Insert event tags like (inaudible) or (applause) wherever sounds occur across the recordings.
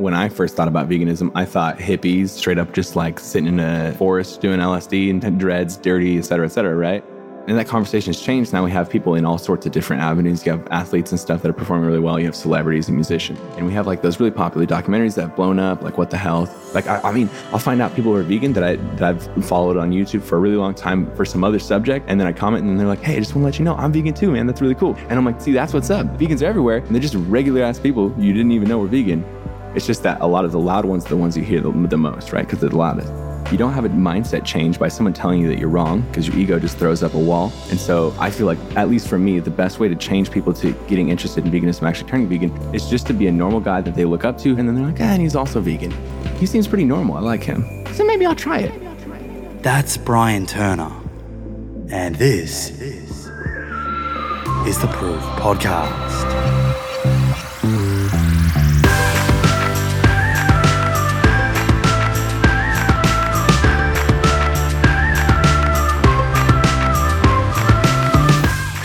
when I first thought about veganism, I thought hippies straight up just like sitting in a forest doing LSD and dreads, dirty, et cetera, et cetera, right? And that conversation has changed. Now we have people in all sorts of different avenues. You have athletes and stuff that are performing really well. You have celebrities and musicians. And we have like those really popular documentaries that have blown up, like What the Health. Like, I, I mean, I'll find out people who are vegan that, I, that I've followed on YouTube for a really long time for some other subject. And then I comment and they're like, hey, I just want to let you know I'm vegan too, man. That's really cool. And I'm like, see, that's what's up. Vegans are everywhere. And they're just regular ass people you didn't even know were vegan. It's just that a lot of the loud ones are the ones you hear the, the most, right? Because they're the loudest. You don't have a mindset change by someone telling you that you're wrong because your ego just throws up a wall. And so I feel like, at least for me, the best way to change people to getting interested in veganism, actually turning vegan, is just to be a normal guy that they look up to. And then they're like, ah, and he's also vegan. He seems pretty normal. I like him. So maybe I'll try it. That's Brian Turner. And this is the Proof Podcast.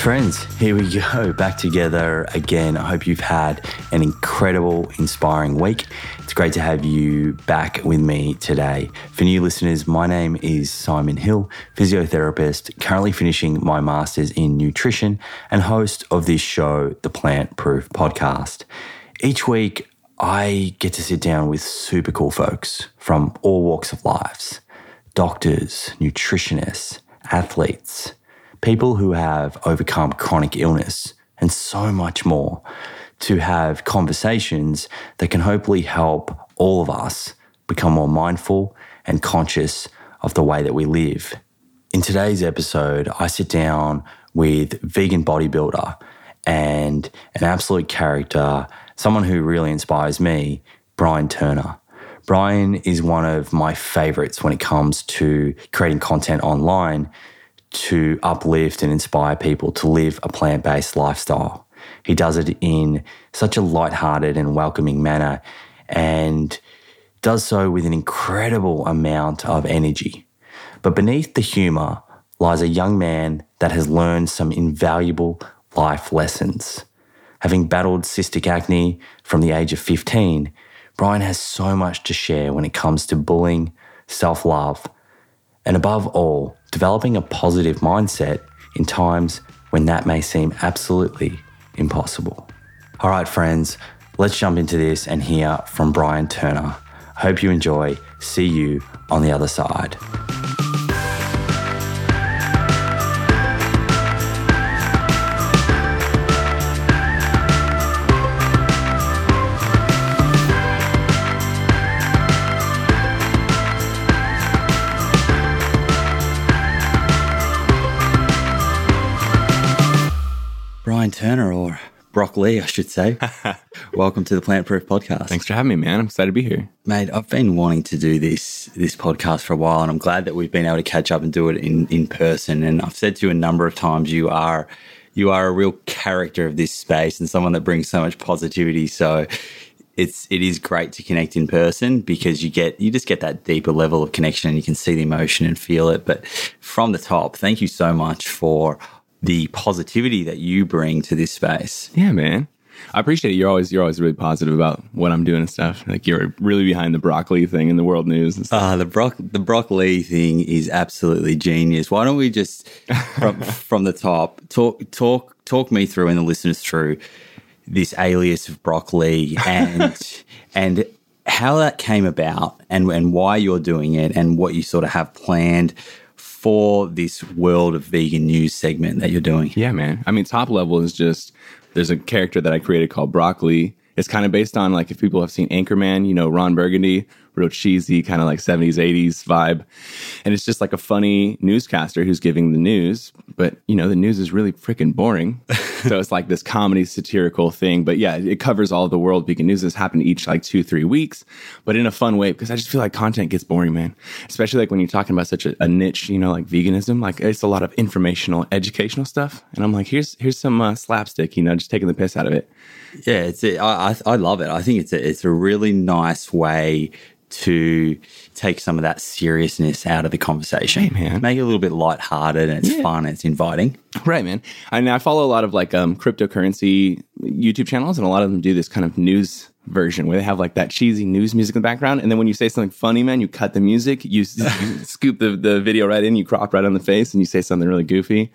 Friends, here we go, back together again. I hope you've had an incredible, inspiring week. It's great to have you back with me today. For new listeners, my name is Simon Hill, physiotherapist, currently finishing my master's in nutrition and host of this show, the Plant Proof Podcast. Each week, I get to sit down with super cool folks from all walks of lives doctors, nutritionists, athletes people who have overcome chronic illness, and so much more to have conversations that can hopefully help all of us become more mindful and conscious of the way that we live. In today's episode, I sit down with vegan bodybuilder and an absolute character, someone who really inspires me, Brian Turner. Brian is one of my favorites when it comes to creating content online to uplift and inspire people to live a plant based lifestyle. He does it in such a light-hearted and welcoming manner and does so with an incredible amount of energy. But beneath the humor lies a young man that has learned some invaluable life lessons. Having battled cystic acne from the age of 15, Brian has so much to share when it comes to bullying, self love, and above all, developing a positive mindset in times when that may seem absolutely impossible. All right, friends, let's jump into this and hear from Brian Turner. Hope you enjoy. See you on the other side. Turner, or Brock Lee, I should say. (laughs) Welcome to the Plant Proof Podcast. Thanks for having me, man. I'm excited to be here. Mate, I've been wanting to do this this podcast for a while, and I'm glad that we've been able to catch up and do it in, in person. And I've said to you a number of times, you are you are a real character of this space and someone that brings so much positivity. So it's it is great to connect in person because you get you just get that deeper level of connection and you can see the emotion and feel it. But from the top, thank you so much for the positivity that you bring to this space. Yeah, man. I appreciate it. You're always you're always really positive about what I'm doing and stuff. Like you're really behind the broccoli thing in the world news. And stuff. Ah, the brock the broccoli thing is absolutely genius. Why don't we just from (laughs) from the top talk talk talk me through and the listeners through this alias of Brock Lee and (laughs) and how that came about and and why you're doing it and what you sort of have planned for this world of vegan news segment that you're doing? Yeah, man. I mean, top level is just there's a character that I created called Brock Lee. It's kind of based on like if people have seen Anchorman, you know, Ron Burgundy, real cheesy, kind of like 70s, 80s vibe. And it's just like a funny newscaster who's giving the news. But, you know, the news is really freaking boring. (laughs) so it's like this comedy satirical thing. But yeah, it covers all the world vegan news. This happened each like two, three weeks, but in a fun way because I just feel like content gets boring, man. Especially like when you're talking about such a, a niche, you know, like veganism, like it's a lot of informational, educational stuff. And I'm like, here's, here's some uh, slapstick, you know, just taking the piss out of it. Yeah, it's a, I, I love it. I think it's a, it's a really nice way to take some of that seriousness out of the conversation. Hey, man. Make it a little bit lighthearted and it's Yeah. fun and it's inviting. Right, man. I mean, I follow a lot of like um, cryptocurrency YouTube channels, and a lot of them do this kind of news version where they have like that cheesy news music in the background. And then when you say something funny, man, you cut the music, you, (laughs) scoop the, the video right in, you crop right on the face, and you say something really goofy.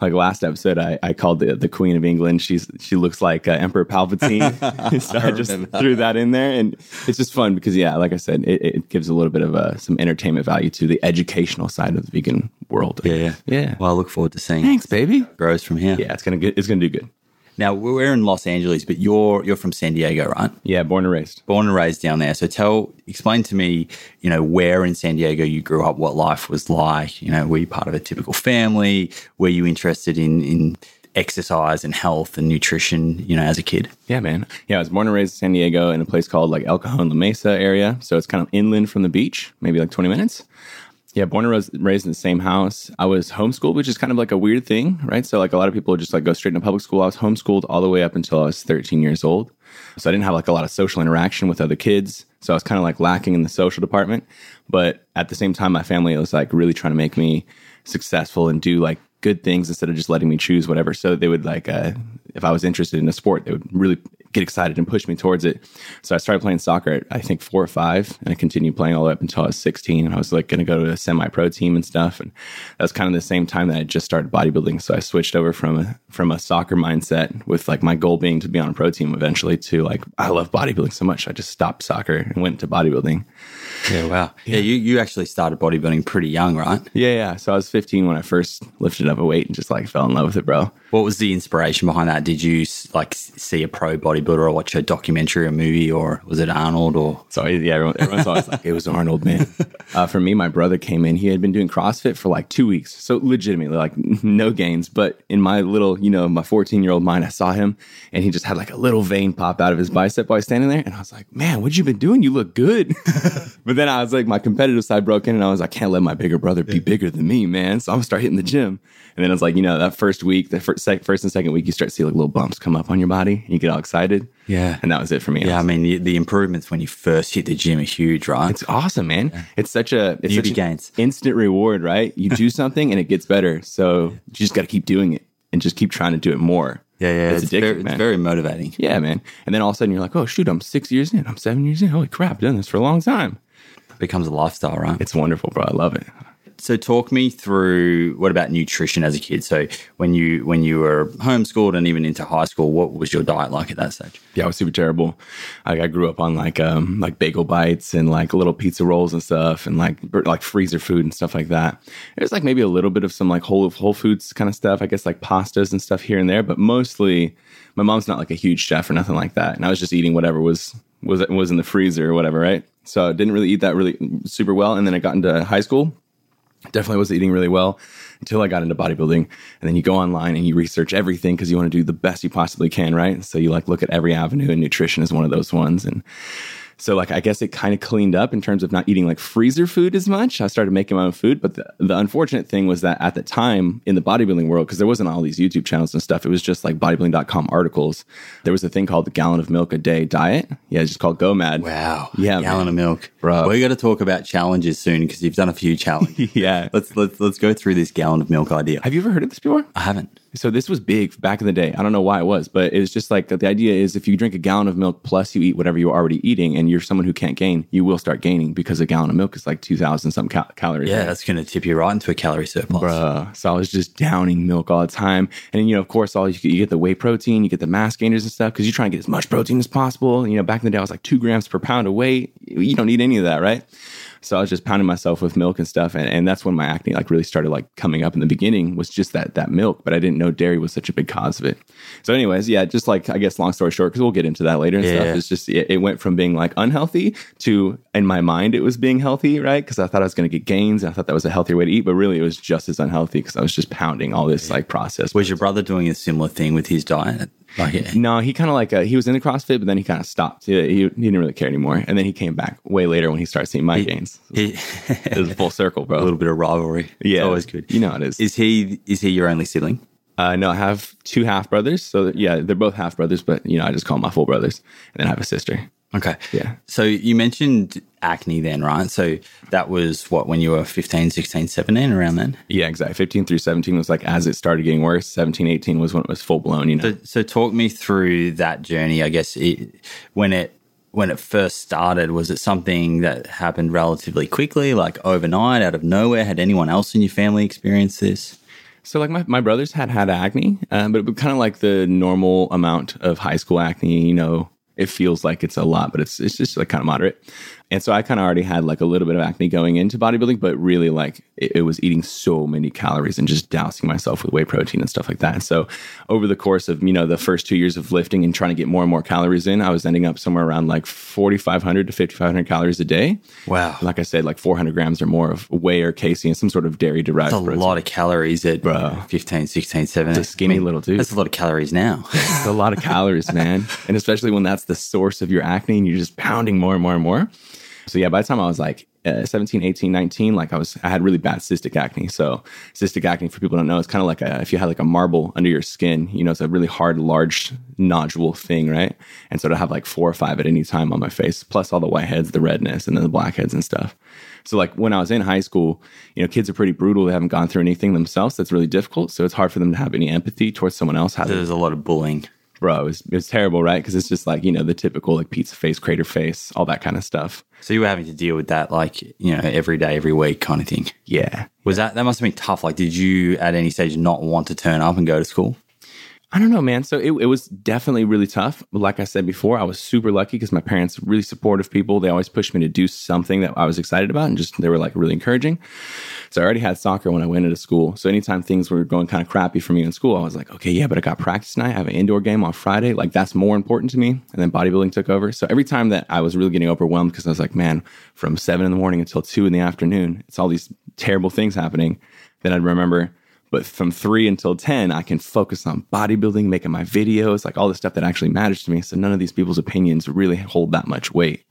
Like last episode, I, I called the, the Queen of England. She's she looks like uh, Emperor Palpatine. (laughs) (laughs) so I, just threw that in there, and it's just fun because yeah, like I said, it, it gives a little bit of uh, some entertainment value to the educational side of the vegan world. Yeah, yeah. yeah. Well, I look forward to seeing Thanks, baby. grows from here. Yeah, it's gonna get, it's gonna do good. Now we're in Los Angeles, but you're you're from San Diego, right? Yeah, born and raised. Born and raised down there. So tell, explain to me, you know, where in San Diego you grew up, what life was like. You know, were you part of a typical family? Were you interested in in exercise and health and nutrition? You know, as a kid. Yeah, man. Yeah, I was born and raised in San Diego in a place called like El Cajon La Mesa area. So it's kind of inland from the beach, maybe like 20 minutes. Yeah, born and rais- raised in the same house. I was homeschooled, which is kind of like a weird thing, right? So like a lot of people just like go straight into public school. I was homeschooled all the way up until I was 13 years old. So I didn't have like a lot of social interaction with other kids. So I was kind of like lacking in the social department. But at the same time, my family was like really trying to make me successful and do like good things instead of just letting me choose whatever. So they would like, uh, if I was interested in a sport, they would really get excited and push me towards it. So I started playing soccer at I think four or five, and I continued playing all the way up until I was 16. And I was like going to go to a semi-pro team and stuff. And that was kind of the same time that I just started bodybuilding. So I switched over from a from a soccer mindset with like my goal being to be on a pro team eventually to like I love bodybuilding so much. I just stopped soccer and went into bodybuilding. Yeah, wow. Yeah, you you actually started bodybuilding pretty young, right? Yeah, yeah. So I was 15 when I first lifted up a weight and just like fell in love with it, bro. What was the inspiration behind that? Did you like see a pro bodybuilder or watch a documentary or movie, or was it Arnold? Or sorry, yeah, everyone, everyone's (laughs) always like, it was Arnold, man. (laughs) Uh, for me, my brother came in. He had been doing CrossFit for like two weeks. So legitimately, like (laughs) no gains. But in my little, you know, my 14 year old mind, I saw him and he just had like a little vein pop out of his bicep while he's standing there. And I was like, man, what you been doing? You look good. but then I was like, my competitive side broke in and I was like, I can't let my bigger brother be bigger than me, man. So I'm gonna start hitting the gym. And then I was like, you know, that first week, the first, sec- first and second week, you start to see like little bumps come up on your body. You get all excited. Yeah. And that was it for me. yeah, I mean the, the improvements when you first hit the gym are huge, right? It's awesome, man. It's such a it's Beauty such gains. instant reward, right? You do (laughs) something and it gets better. So you just got to keep doing it and just keep trying to do it more. yeah, yeah, it's, it's, addictive, very, it's very motivating. yeah, man. And then all of a sudden you're like, oh shoot, I'm six years in. I'm seven years in. Holy crap, I've done this for a long time. It becomes a lifestyle, right? It's wonderful, bro. I love it. So talk me through what about nutrition as a kid? So when you when you were homeschooled and even into high school, what was your diet like at that stage? Yeah, I was super terrible. Like I grew up on like um like bagel bites and like little pizza rolls and stuff and like like freezer food and stuff like that. Was like maybe a little bit of some like whole whole foods kind of stuff. I guess like pastas and stuff here and there, but mostly my mom's not like a huge chef or nothing like that. And I was just eating whatever was was was in the freezer or whatever, right? So I didn't really eat that really super well. And then I got into high school definitely was eating really well until I got into bodybuilding. And then you go online and you research everything because you want to do the best you possibly can, right? So you like look at every avenue, and nutrition is one of those ones. And so, like, I guess it kind of cleaned up in terms of not eating like freezer food as much. I started making my own food. But the, the unfortunate thing was that at the time in the bodybuilding world, because there wasn't all these YouTube channels and stuff, it was just like bodybuilding.com articles. There was a thing called the gallon of milk a day diet. Yeah, it's just called GoMad. Wow, Yeah, gallon man. of milk, Bro. We got to talk about challenges soon because you've done a few challenges. (laughs) Yeah. let's let's let's go through this gallon of milk idea. Have you ever heard of this before? I haven't. So this was big back in the day. I don't know why it was, but it was just like the idea is if you drink a gallon of milk plus you eat whatever you're already eating, and you're someone who can't gain, you will start gaining because a gallon of milk is like two thousand some cal- calories. Yeah, that's going to tip you right into a calorie surplus. Bruh. So I was just downing milk all the time, and you know, of course, all you, you get the whey protein, you get the mass gainers and stuff because you're trying to get as much protein as possible. You know, back in the day, I was like two grams per pound of weight. You don't need any of that, right? So I was just pounding myself with milk and stuff, and, and that's when my acne like really started like coming up in the beginning was just that that milk, but I didn't know dairy was such a big cause of it. So, anyways, yeah, just like I guess long story short, because we'll get into that later and Yeah. stuff. It's just it, it went from being like unhealthy to in my mind it was being healthy, right? Because I thought I was going to get gains, and I thought that was a healthier way to eat, but really it was just as unhealthy because I was just pounding all this like process. Was your brother doing a similar thing with his diet? Like, yeah. No, he kind of like uh, he was in the CrossFit, but then he kind of stopped. He, he, he didn't really care anymore, and then he came back way later when he started seeing my gains. he, It was a full (laughs) circle, bro. a little bit of rivalry. yeah, it's always good. You know it is. Is he is he your only sibling? Uh, no, I have two half brothers. So yeah, they're both half brothers, but you know I just call them my full brothers, and then I have a sister. Okay. Yeah. So you mentioned acne then, right? So that was what when you were 15, 16, 17 around then? Yeah, exactly. 15 through 17 was like as it started getting worse. 17, 18 was when it was full blown. You know, So, so talk me through that journey. I guess it, when it when it first started, was it something that happened relatively quickly, like overnight, out of nowhere? Had anyone else in your family experienced this? So like my, my brothers had had acne, um, but it was kind of like the normal amount of high school acne. You know, it feels like it's a lot, but it's it's just like kind of moderate. And so I kind of already had like a little bit of acne going into bodybuilding, but really like it, it, was eating so many calories and just dousing myself with whey protein and stuff like that. And so over the course of, you know, the first two years of lifting and trying to get more and more calories in, I was ending up somewhere around like 4,500 to 5,500 calories a day. Wow. Like I said, like 400 grams or more of whey or casein and some sort of dairy derived. That's a protein. lot of calories at Bro. 15, 16, 17. It's a skinny I mean, little dude. That's a lot of calories now. (laughs) it's a lot of calories, man. And especially when that's the source of your acne and you're just pounding more and more and more. So yeah, by the time I was like uh, 17, 18, 19, like I was, I had really bad cystic acne. So cystic acne, for people don't know, it's kind of like a, if you had like a marble under your skin, you know, it's a really hard, large nodule thing, right? And so to have like four or five at any time on my face, plus all the whiteheads, the redness, and then the blackheads and stuff. So like when I was in high school, you know, kids are pretty brutal. They haven't gone through anything themselves. That's really difficult. So it's hard for them to have any empathy towards someone else. There's a lot of bullying bro, it's it's terrible, right? Because it's just like you know the typical like pizza face, crater face, all that kind of stuff. So you were having to deal with that like you know every day, every week kind of thing. Yeah. Was that that must have been tough? Like, did you at any stage not want to turn up and go to school? I don't know, man. So it, it was definitely really tough. But like I said before, I was super lucky because my parents really supportive people. They always pushed me to do something that I was excited about and just they were like really encouraging. So I already had soccer when I went into school. So anytime things were going kind of crappy for me in school, I was like, okay, yeah, but I got practice night. I have an indoor game on Friday. Like that's more important to me. And then bodybuilding took over. So every time that I was really getting overwhelmed because I was like, man, from seven in the morning until two in the afternoon, it's all these terrible things happening. Then I'd remember but from three until 10, I can focus on bodybuilding, making my videos, like all the stuff that actually matters to me. So none of these people's opinions really hold that much weight.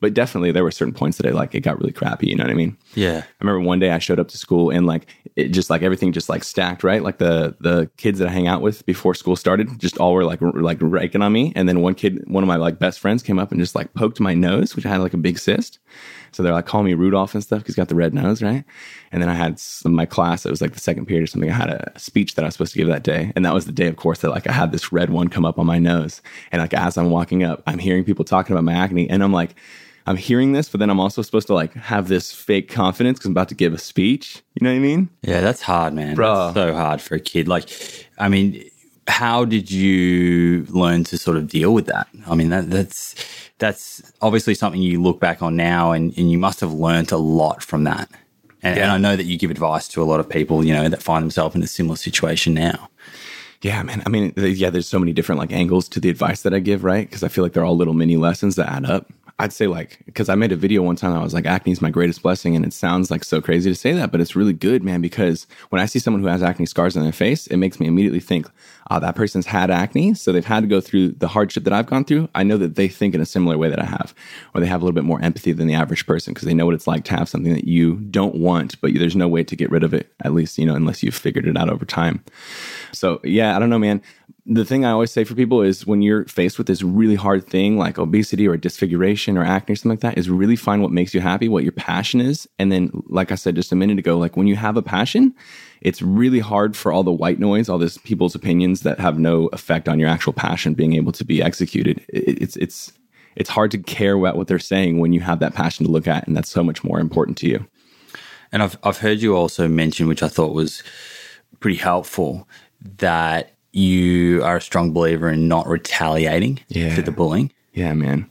But definitely there were certain points that I like it got really crappy, you know what I mean? Yeah. I remember one day I showed up to school and like it just like everything just like stacked, right? Like the the kids that I hang out with before school started just all were like r- like raking on me and then one kid one of my like best friends came up and just like poked my nose, which I had like a big cyst. So they're like calling me Rudolph and stuff because he's got the red nose, right? And then I had some, my class, it was like the second period or something. I had a speech that I was supposed to give that day. And that was the day, of course, that like I had this red one come up on my nose. And like as I'm walking up, I'm hearing people talking about my acne. And I'm like, I'm hearing this, but then I'm also supposed to like have this fake confidence because I'm about to give a speech. You know what I mean? Yeah, that's hard, man. Bro. That's so hard for a kid. Like, I mean, how did you learn to sort of deal with that? I mean, that, that's that's obviously something you look back on now, and, and you must have learned a lot from that. And, yeah. and I know that you give advice to a lot of people, you know, that find themselves in a similar situation now. Yeah, man. I mean, yeah, there's so many different like angles to the advice that I give, right? Because I feel like they're all little mini lessons that add up. I'd say like because I made a video one time I was like acne is my greatest blessing and it sounds like so crazy to say that but it's really good man because when I see someone who has acne scars on their face it makes me immediately think oh that person's had acne. So they've had to go through the hardship that I've gone through. I know that they think in a similar way that I have or they have a little bit more empathy than the average person because they know what it's like to have something that you don't want but there's no way to get rid of it at least you know unless you've figured it out over time. So yeah I don't know man the thing I always say for people is when you're faced with this really hard thing like obesity or disfiguration or acne or something like that, is really find what makes you happy, what your passion is. And then, like I said just a minute ago, like when you have a passion, it's really hard for all the white noise, all this people's opinions that have no effect on your actual passion being able to be executed. It's, it's, it's hard to care about what they're saying when you have that passion to look at. And that's so much more important to you. And I've, I've heard you also mention, which I thought was pretty helpful, that you are a strong believer in not retaliating yeah. to the bullying. Yeah, man.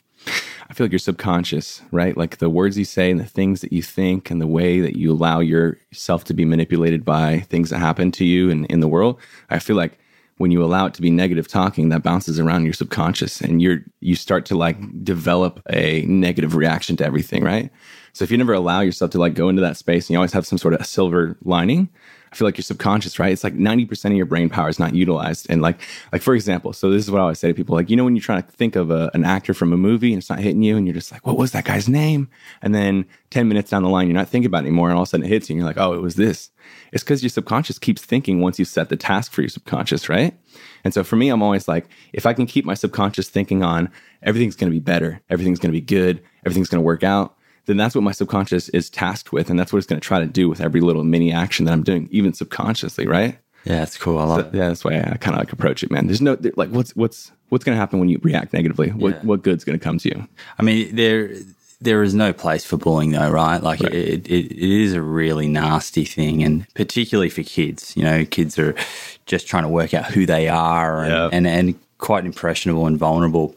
I feel like your subconscious, right? Like the words you say and the things that you think and the way that you allow yourself to be manipulated by things that happen to you and in the world. I feel like when you allow it to be negative talking, that bounces around your subconscious and you're you start to like develop a negative reaction to everything, right? So if you never allow yourself to like go into that space and you always have some sort of silver lining, I feel like your subconscious, right? It's like 90% of your brain power is not utilized. And like, like for example, so this is what I always say to people, like, you know, when you're trying to think of a, an actor from a movie and it's not hitting you and you're just like, what was that guy's name? And then 10 minutes down the line, you're not thinking about it anymore. And all of a sudden it hits you and you're like, oh, it was this. It's because your subconscious keeps thinking once you set the task for your subconscious, right? And so for me, I'm always like, if I can keep my subconscious thinking on everything's going to be better, everything's going to be good, everything's going to work out, then that's what my subconscious is tasked with. And that's what it's going to try to do with every little mini action that I'm doing, even subconsciously, right? Yeah, that's cool. I love so, it. Yeah, that's why I kind of like approach it, man. There's no like what's what's what's going to happen when you react negatively? What yeah. what good's going to come to you? I mean, there there is no place for bullying though, right? Like right. It, it, it is a really nasty thing, and particularly for kids. You know, kids are just trying to work out who they are and, and, and quite impressionable and vulnerable.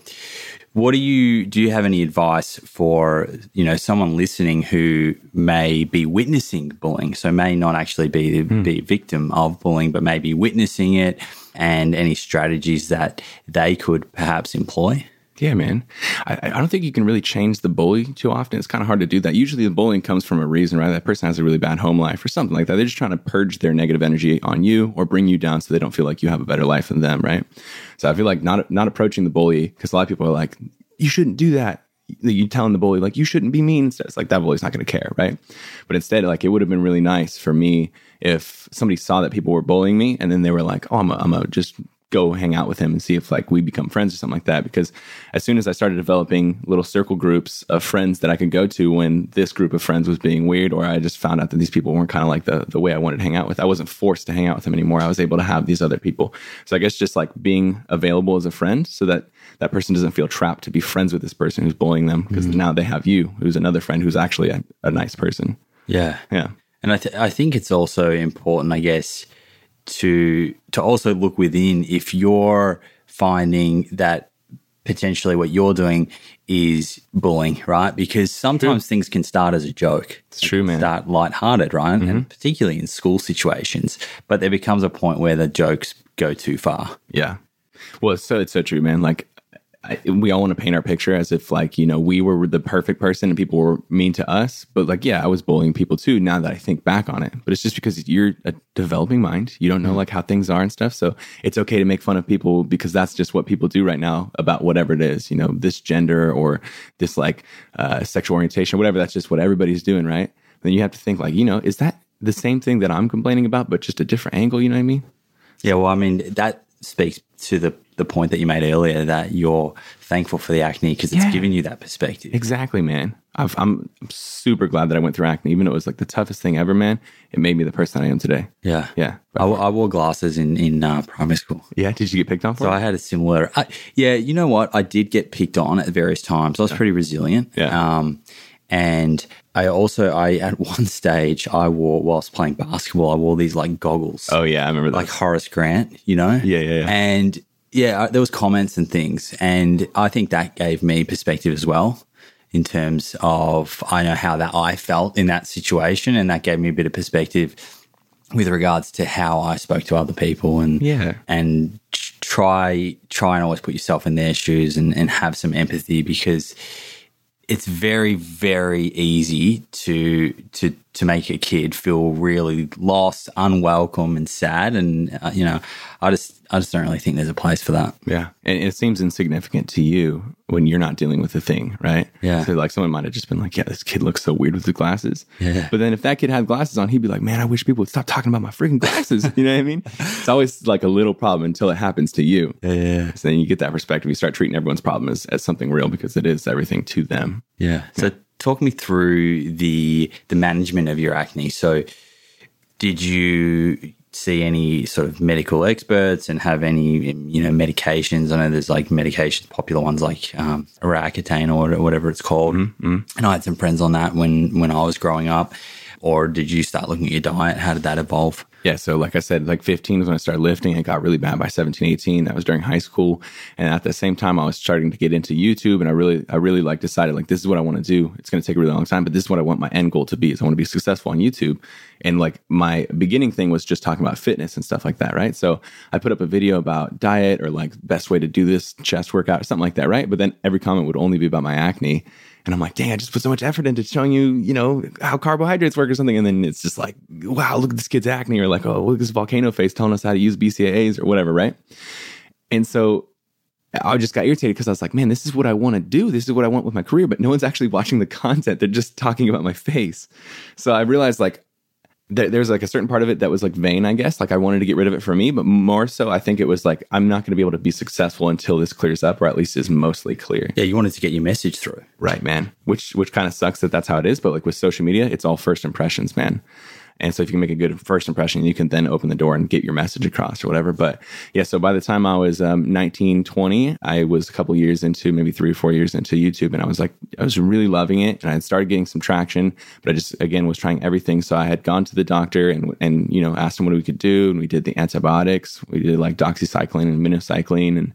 What do you do? You have any advice for you know someone listening who may be witnessing bullying, so may not actually be mm. be a victim of bullying, but may be witnessing it, and any strategies that they could perhaps employ? Yeah, man. I, I don't think you can really change the bully too often. It's kind of hard to do that. Usually the bullying comes from a reason, right? That person has a really bad home life or something like that. They're just trying to purge their negative energy on you or bring you down so they don't feel like you have a better life than them, right? So I feel like not not approaching the bully because a lot of people are like, you shouldn't do that. You telling the bully like you shouldn't be mean. It's like that bully's not going to care, right? But instead, like it would have been really nice for me if somebody saw that people were bullying me and then they were like, oh, I'm a, I'm a just go hang out with him and see if like we become friends or something like that because as soon as i started developing little circle groups of friends that i could go to when this group of friends was being weird or i just found out that these people weren't kind of like the, the way i wanted to hang out with i wasn't forced to hang out with them anymore. I was able to have these other people. So i guess just like being available as a friend so that that person doesn't feel trapped to be friends with this person who's bullying them because mm-hmm. now they have you who's another friend who's actually a, a nice person. Yeah. Yeah. And I, th- I think it's also important i guess to to also look within if you're finding that potentially what you're doing is bullying, right? Because sometimes true. things can start as a joke. It's true, man. Start lighthearted, right? Mm-hmm. And particularly in school situations. But there becomes a point where the jokes go too far. Yeah. Well, it's so it's so true, man. Like I, we all want to paint our picture as if like you know we were the perfect person and people were mean to us but like yeah i was bullying people too now that i think back on it. But it's just because you're a developing mind. You don't know mm-hmm. like how things are and stuff so it's okay to make fun of people because that's just what people do right now about whatever it is you know this gender or this like uh, sexual orientation whatever that's just what everybody's doing right? Then you have to think like you know is that the same thing that i'm complaining about but just a different angle you know what i mean? Yeah well i mean that speaks to the the point that you made earlier that you're thankful for the acne because it's yeah. given you that perspective. Exactly, man. i am super glad that I went through acne, even though it was like the toughest thing ever, man. It made me the person I am today. Yeah, yeah. I, I, wore glasses in in uh, primary school. Yeah, did you get picked on for? So it? I had a similar. I, yeah, you know what? I did get picked on at various times. I was pretty resilient. Yeah. Um, and I also, I at (laughs) one stage, I wore whilst playing basketball, I wore these like goggles. Oh yeah, I remember that. Like Horace Grant, you know. Yeah, yeah, yeah. And yeah, there was comments and things, and I think that gave me perspective as well in terms of I know how that I felt in that situation, and that gave me a bit of perspective with regards to how I spoke to other people and yeah and try try and always put yourself in their shoes and, and have some empathy because it's very very easy to to to make a kid feel really lost, unwelcome, and sad. And uh, you know, I just I just don't really think there's a place for that. Yeah, and it seems insignificant to you when you're not dealing with the thing, right? Yeah. So like someone might have just been like, "Yeah, this kid looks so weird with the glasses." Yeah. But then if that kid had glasses on, he'd be like, "Man, I wish people would stop talking about my freaking glasses." (laughs) you know what I mean? It's always like a little problem until it happens to you. Yeah. yeah. So then you get that perspective. You start treating everyone's problem as, as something real because it is everything to them. Yeah. So talk me through the the management of your acne. So, did you see any sort of medical experts and have any you know medications? I know there's like medications, popular ones like um, or whatever it's called. Mm-hmm. And I had some friends on that when when I was growing up. Or did you start looking at your diet? How did that evolve? Yeah, so like I said, like 15 was when I started lifting. It got really bad by 17, 18. That was during high school. And at the same time, I was starting to get into YouTube and I really, I really like decided like, this is what I want to do. It's going to take a really long time, but this is what I want my end goal to be is I want to be successful on YouTube. And like my beginning thing was just talking about fitness and stuff like that, right? So I put up a video about diet or like best way to do this chest workout or something like that, right? But then every comment would only be about my acne. And I'm like, dang, I just put so much effort into showing you, you know, how carbohydrates work or something. And then it's just like, wow, look at this kid's acne, or like, oh, look at this volcano face telling us how to use BCAAs or whatever, right? And so I just got irritated because I was like, man, this is what I want to do. This is what I want with my career, but no one's actually watching the content. They're just talking about my face. So I realized like there, there's like a certain part of it that was like vain, I guess. Like I wanted to get rid of it for me, but more so, I think it was like I'm not going to be able to be successful until this clears up, or at least is mostly clear. Yeah, you wanted to get your message through, right, man? Which which kind of sucks that that's how it is. But like with social media, it's all first impressions, man. And so if you can make a good first impression, you can then open the door and get your message across or whatever. But yeah, so by the time I was um, 19, 20, I was a couple years into maybe three or four years into YouTube. And I was like, I was really loving it. And I had started getting some traction, but I just, again, was trying everything. So I had gone to the doctor and, and, you know, asked him what we could do. And we did the antibiotics. We did like doxycycline and minocycline. And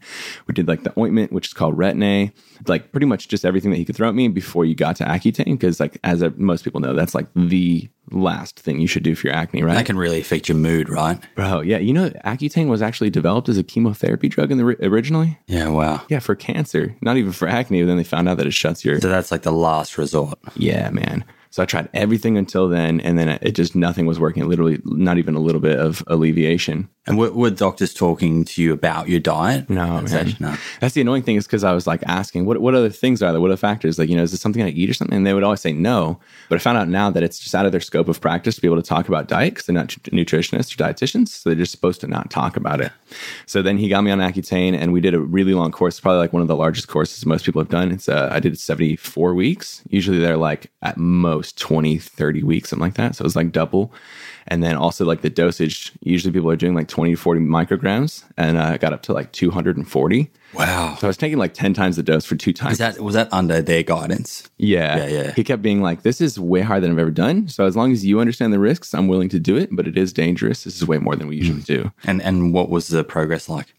we did like the ointment, which is called Retin-A, like pretty much just everything that he could throw at me before you got to Accutane. Cause like, as a, most people know, that's like the last thing you should do for your acne, right? That can really affect your mood, right? Bro, yeah. You know, Accutane was actually developed as a chemotherapy drug in the originally. Yeah, wow. Yeah, for cancer, not even for acne. But then they found out that it shuts your. So that's like the last resort. Yeah, man. So I tried everything until then, and then it just nothing was working. Literally, not even a little bit of alleviation. And were, were doctors talking to you about your diet? No, man. no. That's the annoying thing is because I was like asking, what what other things are there? What are the factors? Like, you know, is this something I eat or something? And they would always say no. But I found out now that it's just out of their scope of practice to be able to talk about diet because they're not nutritionists or dietitians. So they're just supposed to not talk about it. So then he got me on Accutane, and we did a really long course, probably like one of the largest courses most people have done. It's uh, I did 74 weeks. Usually they're like at most 20, 30 weeks, something like that. So it was like double. And then also like the dosage, usually people are doing like 20 to 40 micrograms and uh, I got up to like 240. Wow. So I was taking like 10 times the dose for two times. Is that, was that under their guidance? Yeah. Yeah, yeah. He kept being like, this is way higher than I've ever done. So as long as you understand the risks, I'm willing to do it, but it is dangerous. This is way more than we usually mm. do. And, and what was the progress like?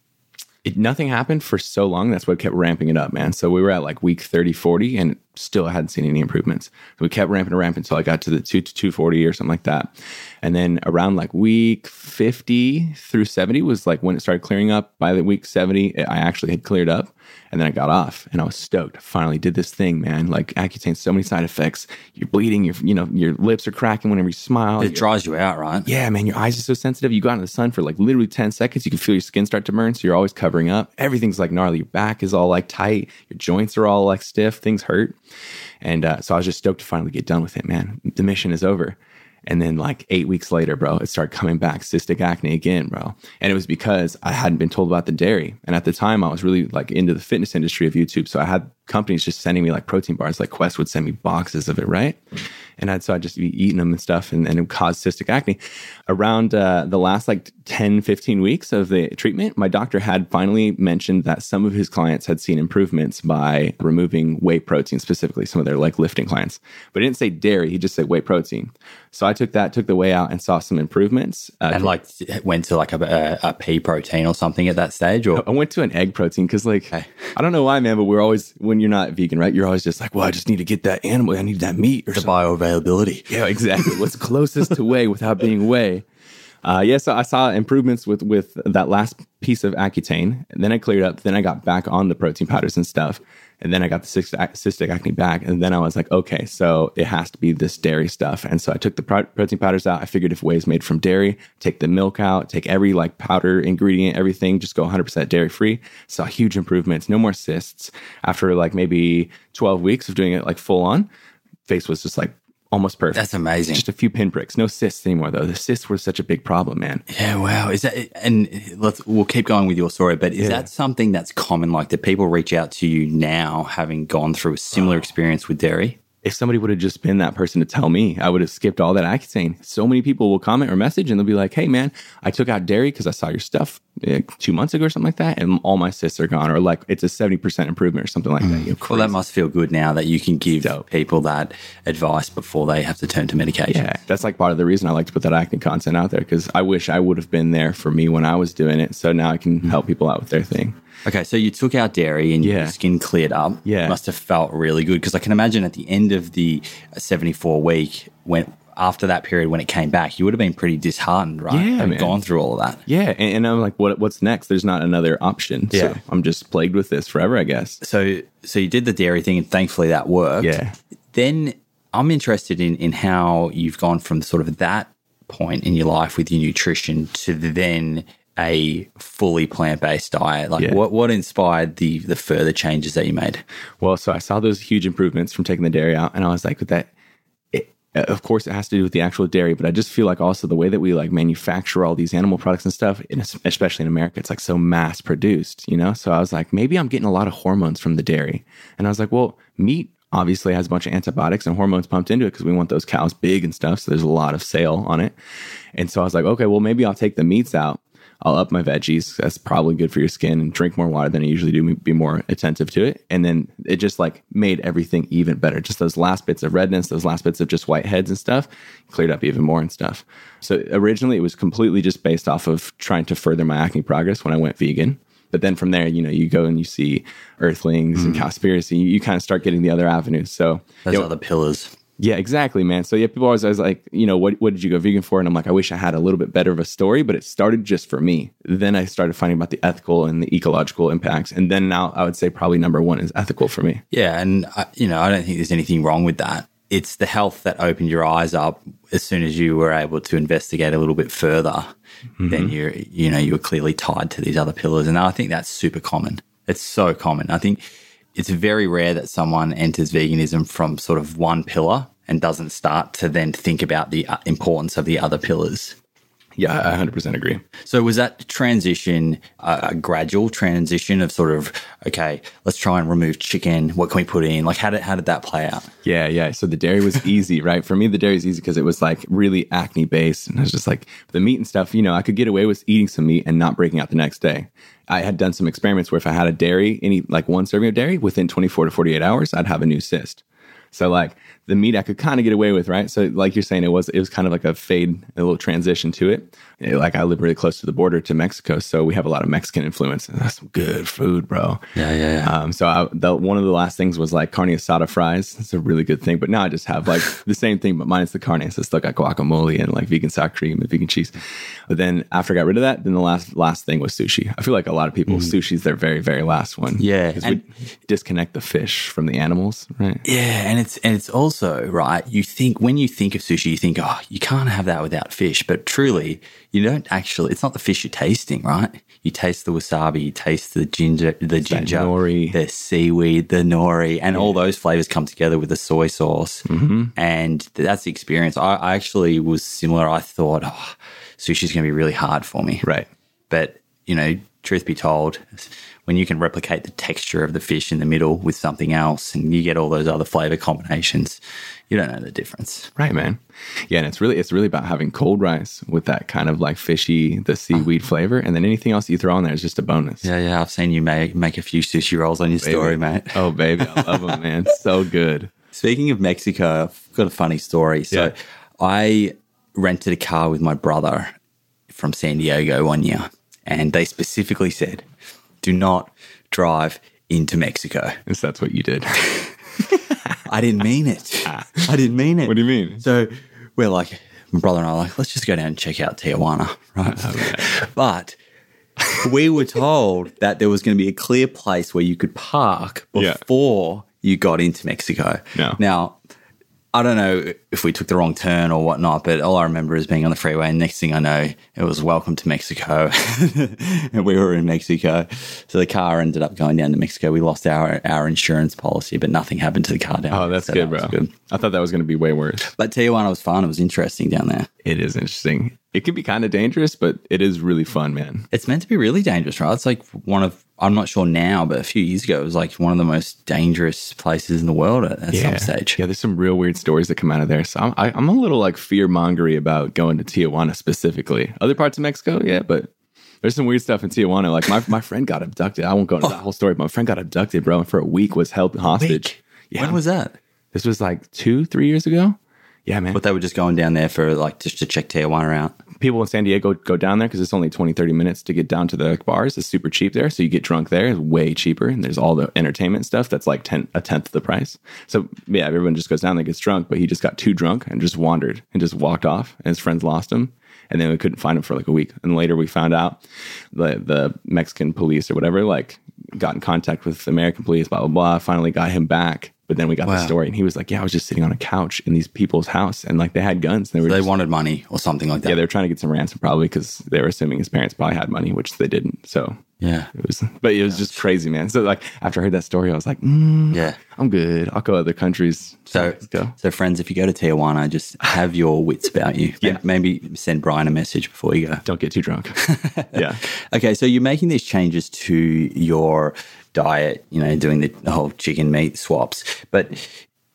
It, nothing happened for so long. That's what kept ramping it up, man. So we were at like week 30, 40, and still hadn't seen any improvements. So we kept ramping and ramping until I got to the two to 240 or something like that. And then around like week 50 through 70 was like when it started clearing up. By the week 70, I actually had cleared up and then I got off and I was stoked. Finally did this thing, man. Like Accutane, so many side effects. You're bleeding, your you know, your lips are cracking whenever you smile. It draws you out, right? Yeah, man. Your eyes are so sensitive. You go out in the sun for like literally 10 seconds, you can feel your skin start to burn. So you're always covering up. Everything's like gnarly. Your back is all like tight. Your joints are all like stiff. Things hurt. And uh, so I was just stoked to finally get done with it, man. The mission is over. And then like eight weeks later, bro, it started coming back, cystic acne again, bro. And it was because I hadn't been told about the dairy. And at the time I was really like into the fitness industry of YouTube. So I had companies just sending me like protein bars, like Quest would send me boxes of it, right? And I'd, so I'd just be eating them and stuff and, and it caused cystic acne. Around uh, the last like 10, 15 weeks of the treatment, my doctor had finally mentioned that some of his clients had seen improvements by removing whey protein, specifically some of their like lifting clients. But he didn't say dairy, he just said whey protein. So I took that, took the whey out and saw some improvements. Uh, and like went to like a, a, a, pea protein or something at that stage? Or I went to an egg protein because like, okay. I don't know why, man, but we're always, when you're not vegan, right? You're always just like, well, I just need to get that animal. I need that meat or the bioavailability. Yeah, exactly. What's closest to whey without being whey? Uh, yeah, so I saw improvements with with that last piece of Accutane. And then I cleared up. Then I got back on the protein powders and stuff. And then I got the cystic acne back. And then I was like, okay, so it has to be this dairy stuff. And so I took the protein powders out. I figured if whey is made from dairy, take the milk out, take every like powder ingredient, everything, just go 100% dairy free. Saw huge improvements, no more cysts. After like maybe 12 weeks of doing it like full on, face was just like almost perfect. That's amazing. Just a few pinpricks, no cysts anymore though. The cysts were such a big problem, man. Yeah, wow. Is that and let's we'll keep going with your story, but is yeah. that something that's common? Like, that people reach out to you now, having gone through a similar oh. experience with dairy? If somebody would have just been that person to tell me, I would have skipped all that Accutane. So many people will comment or message and they'll be like, hey, man, I took out dairy because I saw your stuff like, two months ago or something like that, and all my cysts are gone, or like it's a 70% improvement or something like mm. that. Well, that must feel good now that you can give Dope. people that advice before they have to turn to medication. Yeah, that's like part of the reason I like to put that acne content out there because I wish I would have been there for me when I was doing it. So now I can mm. help people out with their thing. Okay, so you took out dairy and yeah. your skin cleared up. Yeah. Must have felt really good because I can imagine at the end of the 74 week, when after that period when it came back, you would have been pretty disheartened, right? Yeah, Having gone through all of that. Yeah, and, and, I'm like, what? What's next? There's not another option. Yeah. So I'm just plagued with this forever, I guess. So, so you did the dairy thing, and thankfully that worked. Yeah. Then I'm interested in in how you've gone from sort of that point in your life with your nutrition to then a fully plant based diet? Like, yeah. what what inspired the the further changes that you made? Well, so I saw those huge improvements from taking the dairy out, and I was like, with that. It, uh, of course, it has to do with the actual dairy, but I just feel like also the way that we like manufacture all these animal products and stuff, and especially in America, it's like so mass produced, you know. So I was like, maybe I'm getting a lot of hormones from the dairy, and I was like, well, meat obviously has a bunch of antibiotics and hormones pumped into it because we want those cows big and stuff. So there's a lot of sale on it. And so I was like, okay, well, maybe I'll take the meats out. I'll up my veggies. That's probably good for your skin and drink more water than I usually do, be more attentive to it. And then it just like made everything even better. Just those last bits of redness, those last bits of just white heads and stuff cleared up even more and stuff. So originally it was completely just based off of trying to further my acne progress when I went vegan. But then from there, you know, you go and you see Earthlings mm. and Cowspiracy. You, you, kind of start getting the other avenues. So those you know, are the pillars. Yeah, exactly, man. So yeah, people always, always like, you know, what what did you go vegan for? And I'm like, I wish I had a little bit better of a story, but it started just for me. Then I started finding about the ethical and the ecological impacts, and then now I would say probably number one is ethical for me. Yeah, and I, you know, I don't think there's anything wrong with that. It's the health that opened your eyes up as soon as you were able to investigate a little bit further. Mm-hmm. Then you're, you know, you were clearly tied to these other pillars, and I think that's super common. It's so common. I think it's very rare that someone enters veganism from sort of one pillar and doesn't start to then think about the uh, importance of the other pillars. Yeah, I 100% agree. So was that transition a gradual transition of sort of okay, let's try and remove chicken. What can we put in? Like how did how did that play out? Yeah, yeah. So the dairy was easy, (laughs) right? For me, the dairy is easy because it was like really acne based, and I was just like the meat and stuff. You know, I could get away with eating some meat and not breaking out the next day. I had done some experiments where if I had a dairy, any like one serving of dairy within 24 to 48 hours, I'd have a new cyst. So like the meat I could kind of get away with, right? So like you're saying, it was it was kind of like a fade, a little transition to it. it like I live really close to the border to Mexico, so we have a lot of Mexican influence. And That's some good food, bro. Yeah, yeah, yeah. Um, so I, the, one of the last things was like carne asada fries. It's a really good thing. But now I just have like (laughs) the same thing, but minus the carne. So I still got guacamole and like vegan sour cream and vegan cheese. But then after I got rid of that, then the last last thing was sushi. I feel like a lot of people mm. sushi's their very very last one. Yeah, because we disconnect the fish from the animals, right? Yeah, and it's and it's also right you think when you think of sushi, you think, oh, you can't have that without fish. But truly, you don't actually. It's not the fish you're tasting, right? You taste the wasabi, you taste the ginger, the it's ginger, nori. the seaweed, the nori, and yeah. all those flavors come together with the soy sauce, mm-hmm. and that's the experience. I, I actually was similar. I thought, oh, sushi's going to be really hard for me, right? But you know, truth be told, when you can replicate the texture of the fish in the middle with something else and you get all those other flavor combinations, you don't know the difference. Right, man. Yeah, and it's really it's really about having cold rice with that kind of like fishy, the seaweed flavor, and then anything else you throw on there is just a bonus. Yeah, yeah. I've seen you make make a few sushi rolls on your baby. story, mate. Oh, baby, I love them, man. So good. Speaking of Mexico, I've got a funny story. So, yeah. I rented a car with my brother from San Diego one year, and they specifically said, "Do not drive into Mexico." Yes, that's what you did. (laughs) I didn't mean it. (laughs) Ah. I didn't mean it. What do you mean? So we're like, my brother and I are like, let's just go down and check out Tijuana, right? Oh, okay. (laughs) But we were told that there was going to be a clear place where you could park before yeah. you got into Mexico. No. Now, I don't know if we took the wrong turn or whatnot, but all I remember is being on the freeway. And next thing I know, it was welcome to Mexico. and (laughs) we were in Mexico. So the car ended up going down to Mexico. We lost our, our insurance policy, but nothing happened to the car down Oh, that's so good, that bro. Good. I thought that was going to be way worse. But Tijuana was fun. It was interesting down there. It is interesting. It can be kind of dangerous, but it is really fun, man. It's meant to be really dangerous, right? It's like one of I'm not sure now, but a few years ago, it was like one of the most dangerous places in the world at, at yeah. some stage. Yeah, there's some real weird stories that come out of there. So I'm, I, am i am a little like fear mongery about going to Tijuana specifically. Other parts of Mexico, yeah, but there's some weird stuff in Tijuana. Like my, my friend got abducted. I won't go into oh. that whole story, but my friend got abducted, bro, and for a week was held hostage. Yeah. When was that? This was like two, three years ago. Yeah, man. But they were just going down there for like just to check Tijuana out people in San Diego go down there because it's only 20, 30 minutes to get down to the bars. It's super cheap there. So you get drunk there. It's way cheaper. And there's all the entertainment stuff that's like 10, a tenth of the price. So yeah, everyone just goes down there, gets drunk, but he just got too drunk and just wandered and just walked off and his friends lost him. And then we couldn't find him for like a week. And later we found out the, the Mexican police or whatever, like got in contact with American police, blah, blah, blah, finally got him back but then we got wow. the story, and he was like, "Yeah, I was just sitting on a couch in these people's house, and like they had guns. And they were so they wanted money or something like that. Yeah, they were trying to get some ransom, probably because they were assuming his parents probably had money, which they didn't. So Yeah. It was, but it was just crazy, man. So like after I heard that story, I was like, mm, Yeah. I'm good. I'll go other countries. So, Let's go. so friends, if you go to Tijuana, just have your wits about you. Yeah. Maybe send Brian a message before you go. Don't get too drunk. (laughs) yeah. Okay, so you're making these changes to your diet, you know, doing the, whole chicken meat swaps, but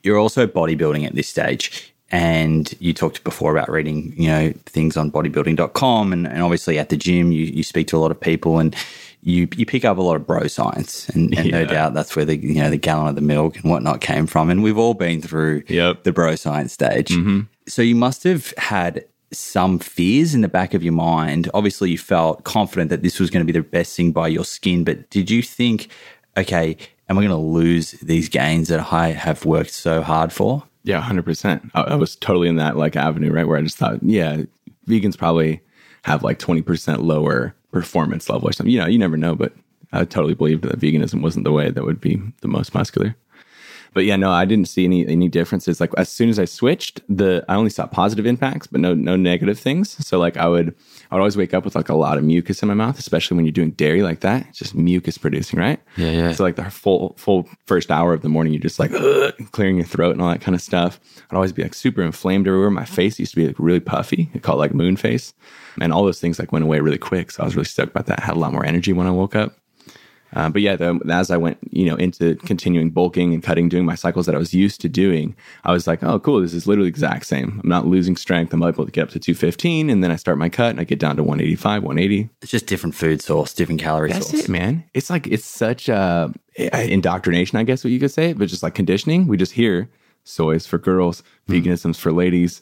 you're also bodybuilding at this stage. And you talked before about reading, you know, things on bodybuilding.com and, and obviously at the gym you, you speak to a lot of people and you you pick up a lot of bro science and, and no doubt that's where the you know the gallon of the milk and whatnot came from. And we've all been through Yep. the bro science stage. Mm-hmm. So you must have had some fears in the back of your mind. Obviously, you felt confident that this was going to be the best thing by your skin, but did you think, okay, am I going to lose these gains that I have worked so hard for? Yeah, hundred percent. I, I was totally in that like avenue, right? Where I just thought, yeah, vegans probably have like twenty percent lower performance level or something. You know, you never know, but I totally believed that veganism wasn't the way that would be the most muscular. But yeah, no, I didn't see any any differences. Like as soon as I switched, the I only saw positive impacts, but no no negative things. So like I would I would always wake up with like a lot of mucus in my mouth, especially when you're doing dairy like that. It's just mucus producing, right? Yeah, yeah. So like the full full first hour of the morning, you're just like "Ugh," (sniffs) clearing your throat and all that kind of stuff. I'd always be like super inflamed everywhere. My face used to be like really puffy. It called like moon face, and all those things like went away really quick. So I was really stoked about that. I had a lot more energy when I woke up. Uh, but yeah, the, as I went, you know, into continuing bulking and cutting, doing my cycles that I was used to doing, I was like, oh, cool, this is literally the exact same. I'm not losing strength. I'm able to get up to 215, and then I start my cut and I get down to 185, 180. It's just different food source, different calorie That's source. it, man. It's like it's such uh, indoctrination, I guess what you could say, but just like conditioning. We just hear soy's for girls, veganism's for ladies.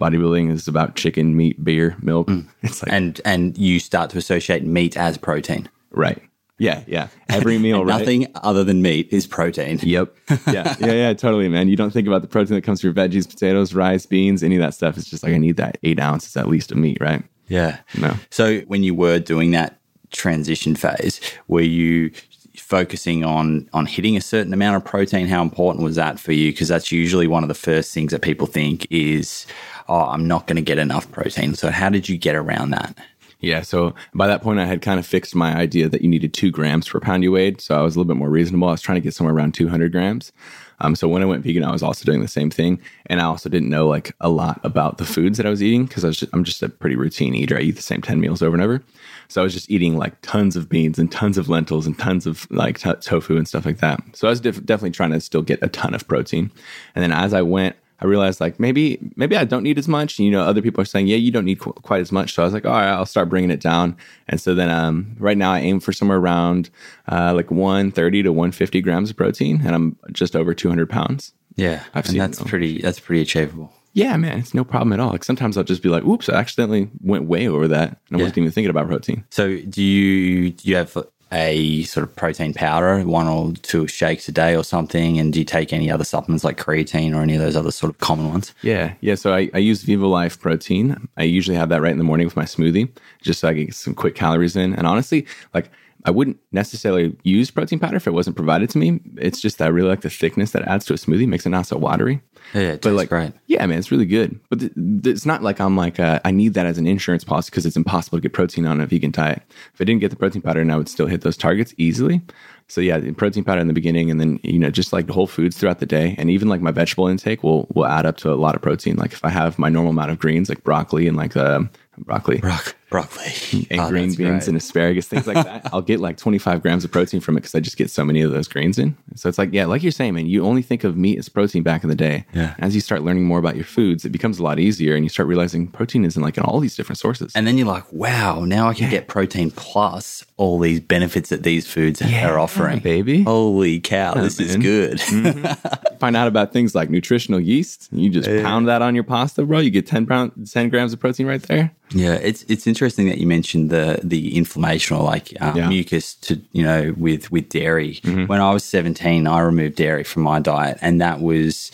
Bodybuilding is about chicken, meat, beer, milk. (laughs) It's like And and you start to associate meat as protein. right, yeah, yeah. Every (laughs) meal, right? Nothing other than meat is protein. (laughs) Yep. Yeah. Yeah. Yeah. Totally, man. You don't think about the protein that comes through veggies, potatoes, rice, beans, any of that stuff. It's just like I need that eight ounces at least of meat, right? Yeah. No. So when you were doing that transition phase, were you focusing on on hitting a certain amount of protein? How important was that for you? Because that's usually one of the first things that people think is, oh, I'm not going to get enough protein. So how did you get around that? Yeah. So by that point, I had kind of fixed my idea that you needed two grams per pound you weighed. So I was a little bit more reasonable. I was trying to get somewhere around 200 grams. Um, so when I went vegan, I was also doing the same thing, and I also didn't know like a lot about the foods that I was eating because I was just, I'm just a pretty routine eater. I eat the same 10 meals over and over. So I was just eating like tons of beans and tons of lentils and tons of like t- tofu and stuff like that. So I was def- definitely trying to still get a ton of protein. And then as I went, I realized like maybe maybe I don't need as much. You know, other people are saying, yeah, you don't need qu- quite as much. So I was like, all right, I'll start bringing it down. And so then um, right now I aim for somewhere around uh, like 130 to 150 grams of protein, and I'm just over 200 pounds. Yeah, I've and seen that's pretty. That's pretty achievable. Yeah, man, it's no problem at all. Like sometimes I'll just be like, oops, I accidentally went way over that, and I wasn't even thinking about protein. So do you do you have a sort of protein powder, one or two shakes a day or something? And do you take any other supplements like creatine or any of those other sort of common ones? Yeah, yeah. So I, I use Vivo Life protein. I usually have that right in the morning with my smoothie, just so I get some quick calories in. And honestly, like I wouldn't necessarily use protein powder if it wasn't provided to me. It's just that I really like the thickness that adds to a smoothie, makes it not so watery. Yeah, it But like, great. yeah, man, it's really good. But th- th- it's not like I'm like uh, I need that as an insurance policy because it's impossible to get protein on a vegan diet. If I didn't get the protein powder, and I would still hit those targets easily. So yeah, the protein powder in the beginning, and then you know just like the whole foods throughout the day, and even like my vegetable intake will will add up to a lot of protein. Like if I have my normal amount of greens, like broccoli and like uh, broccoli Brock, broccoli mm, (laughs) and Oh, green beans great. and asparagus, things like that. (laughs) I'll get like 25 grams of protein from it because I just get so many of those greens in. So it's like, yeah, like you're saying, man, you only think of meat as protein back in the day. Yeah. As you start learning more about your foods, it becomes a lot easier and you start realizing protein is in like in all these different sources. And then you're like, wow, now I can get protein plus all these benefits that these foods are offering. baby. Holy cow, this is man. good. Mm-hmm. (laughs) Find out about things like nutritional yeast. You just pound that on your pasta, bro. You get 10 pound, 10 grams of protein right there. Yeah, it's it's interesting that you mentioned the the inflammation or like um, Yeah. mucus to you know with with dairy. When I was seventeen, I removed dairy from my diet, and that was,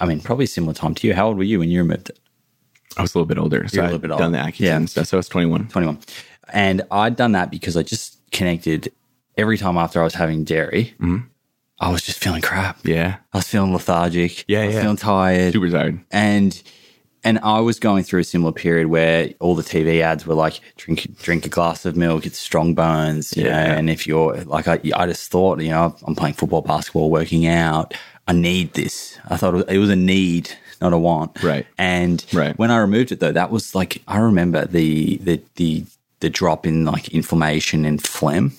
I mean, probably a similar time to you. How old were you when you removed it? I was a little bit older. So You're a I'd little bit done the. Accutane Yeah. and stuff. So I was 21. Twenty one, and I'd done that because I just connected every time after I was having dairy. I was just feeling crap. Yeah. I was feeling lethargic. Yeah, I was yeah. feeling tired. Super tired. and And I was going through a similar period where all the TV ads were like, drink drink a glass of milk, it's strong bones, you Yeah. know. And if you're like, I, I just thought, you know, I'm playing football, basketball, working out, I need this. I thought it was, it was a need, not a want. Right. And Right. when I removed it though, that was like, I remember the the the the drop in like inflammation and phlegm.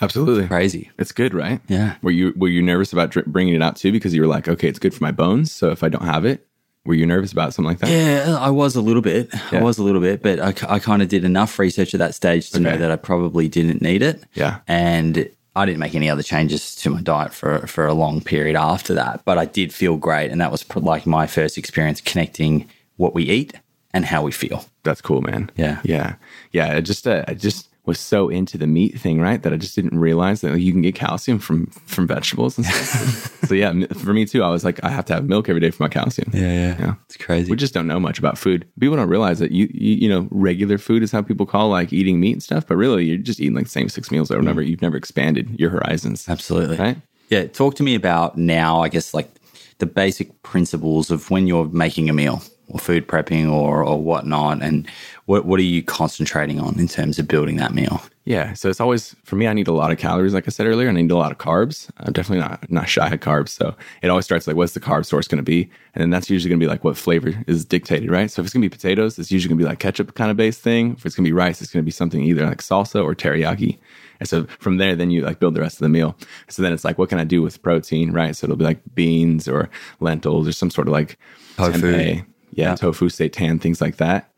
Absolutely. Crazy. It's good, right? Yeah. Were you were you nervous about dr- bringing it out too because you were like, okay, it's good for my bones. So if I don't have it, were you nervous about something like that? Yeah, I was a little bit. I was a little bit, but I, I kind of did enough research at that stage to know that I probably didn't need it. Yeah. And I didn't make any other changes to my diet for, for a long period after that. But I did feel great. And that was pr- like my first experience connecting what we eat and how we feel. That's cool, man. Yeah. Yeah. Yeah. Just, uh, just was so into the meat thing, right? That I just didn't realize that you can get calcium from, from vegetables and stuff. (laughs) so yeah, for me too, I was like, I have to have milk every day for my calcium. yeah. Yeah. yeah, It's crazy. We just don't know much about food. People don't realize that you, you, you know, regular food is how people call like eating meat and stuff, but really you're just eating like the same six meals over and over. You've never expanded your horizons. Absolutely. Right? Yeah. Talk to me about now, I guess, like the basic principles of when you're making a meal or food prepping or, or whatnot. And what, what are you concentrating on in terms of building that meal? Yeah. So it's always for me. I need a lot of calories, like I said earlier, and I need a lot of carbs. I'm definitely not not shy of carbs. So it always starts like, what's the carb source going to be, and then that's usually going to be like what flavor is dictated, right? So if it's going to be potatoes, it's usually going to be like ketchup kind of based thing. If it's going to be rice, it's going to be something either like salsa or teriyaki. And so from there, then you like build the rest of the meal. So then it's like, what can I do with protein, right? So it'll be like beans or lentils or some sort of like Tofu. tempeh. Yeah, tofu, seitan, things like that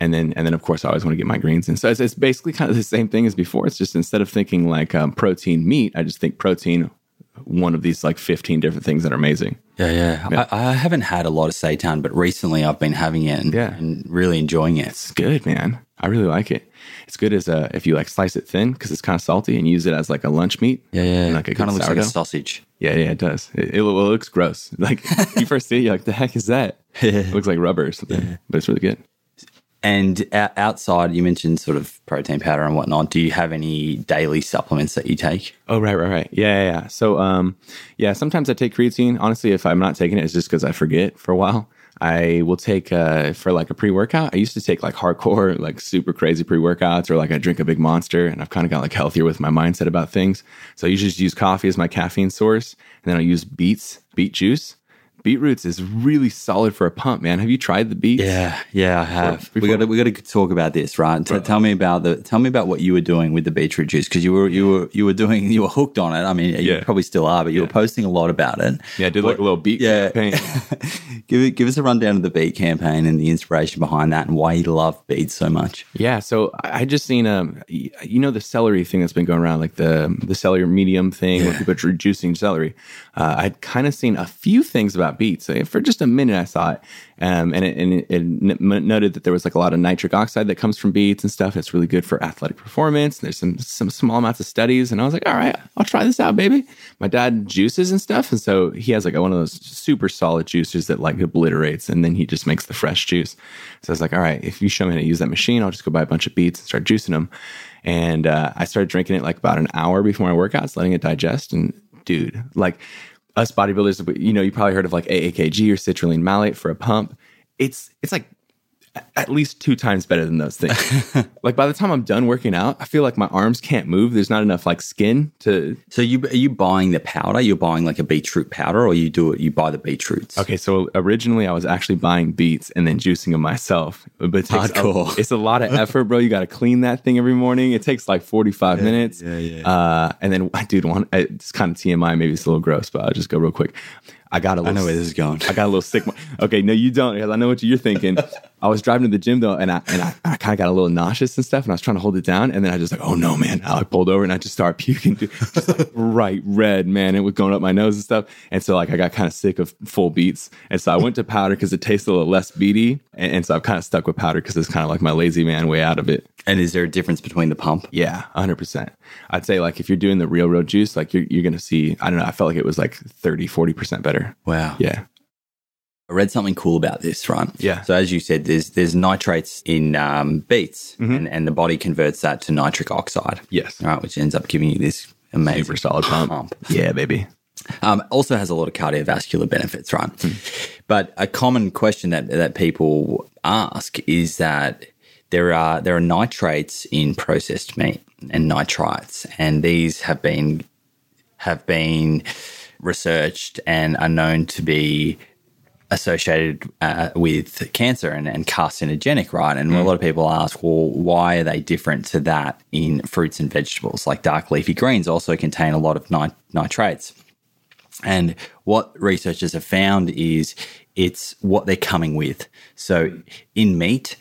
and then and then of course I always want to get my greens in. So it's, it's basically kind of the same thing as before. It's just instead of thinking like um, protein meat, I just think protein one of these like fifteen different things that are amazing. Yeah, yeah. I, I haven't had a lot of seitan, but recently I've been having it and, Yeah. and really enjoying it. It's good, man. I really like it. It's good as a if you like slice it thin because it's kind of salty and use it as like a lunch meat. Yeah, yeah. Like a kind of looks like a sausage. Yeah, yeah, it does. It, it, it looks gross. (laughs) Like you first see it, you're like, the heck is that? (laughs) it looks like rubber or something, but it's really good. And outside, you mentioned sort of protein powder and whatnot. Do you have any daily supplements that you take? Oh right, right, right. Yeah, yeah, yeah. So, um, yeah. Sometimes I take creatine. Honestly, if I'm not taking it, it's just because I forget for a while. I will take uh, for like a pre workout. I used to take like hardcore, like super crazy pre workouts, or like I drink a big monster, and I've kind of got like healthier with my mindset about things. So I usually just use coffee as my caffeine source, and then I use beets, beet juice. Beetroots is really solid for a pump, man. Have you tried the beets? Yeah, yeah, I have. we before- got to we got to talk about this, right? T- tell me about the tell me about what you were doing with the beetroot juice because you were you were you were doing you were hooked on it. I mean, you Yeah. probably still are, but you were posting a lot about it. yeah. I did like a little beet Yeah. campaign. (laughs) give give us a rundown of the beet campaign and the inspiration behind that, and why you love beets so much. Yeah, so I just seen um, you know, the celery thing that's been going around, like the the celery medium thing, where people are juicing celery. Uh, I'd kind of seen a few things about beets. Uh, For just a minute, I saw it, um, and it, and it, it noted that there was like a lot of nitric oxide that comes from beets and stuff. It's really good for athletic performance. And There's some some small amounts of studies, and I was like, all right, I'll try this out, baby. My dad juices and stuff, and so he has like one of those super solid juicers that like obliterates, and then he just makes the fresh juice. So I was like, all right, if you show me how to use that machine, I'll just go buy a bunch of beets and start juicing them. And uh, I started drinking it like about an hour before my workouts, letting it digest. And dude, like us bodybuilders, you know, you probably heard of like AAKG or citrulline malate for a pump. It's it's like at least two times better than those things. (laughs) like by the time I'm done working out, I feel like my arms can't move. There's not enough like skin to. So you are you buying the powder? You're buying like a beetroot powder, or you do it? You buy the beetroots. Okay, so originally I was actually buying beets and then juicing them myself, but it takes Hardcore. A, it's a lot of (laughs) effort, bro. You got to clean that thing every morning. It takes like 45 minutes. yeah, yeah. Uh, and then, (laughs) dude, one it's kind of TMI. Maybe it's a little gross, but I'll just go real quick. I got a little. I know where this is going. I got a little sick. Okay, no, you don't. 'cause I know what you're thinking. I was driving to the gym though, and I and I, I kind of got a little nauseous and stuff, and I was trying to hold it down, and then I just like, oh no, man! I like pulled over and I just started puking, dude. just like (laughs) bright red, man. It was going up my nose and stuff, and so like I got kind of sick of full beets, and so I went to powder because it tastes a little less beady, and, and so I've kind of stuck with powder because it's kind of like my lazy man way out of it. And is there a difference between the pump? Yeah, 100%. I'd say like if you're doing the real road juice, like you're, you're going to see, I don't know, I felt like it was like 30, 40% better. Wow. Yeah. I read something cool about this, right? Yeah. So as you said, there's there's nitrates in um, beets, Mm-hmm. and, and the body converts that to nitric oxide. Yes. Right, which ends up giving you this amazing Super solid pump. Yeah, baby. Um, also has a lot of cardiovascular benefits, right? But a common question that that people ask is that there are there are nitrates in processed meat and nitrites, and these have been have been researched and are known to be associated uh, with cancer and, and carcinogenic, right? And a lot of people ask, well, why are they different to that in fruits and vegetables? Like dark leafy greens also contain a lot of nit- nitrates. And what researchers have found is it's what they're coming with. So in meat,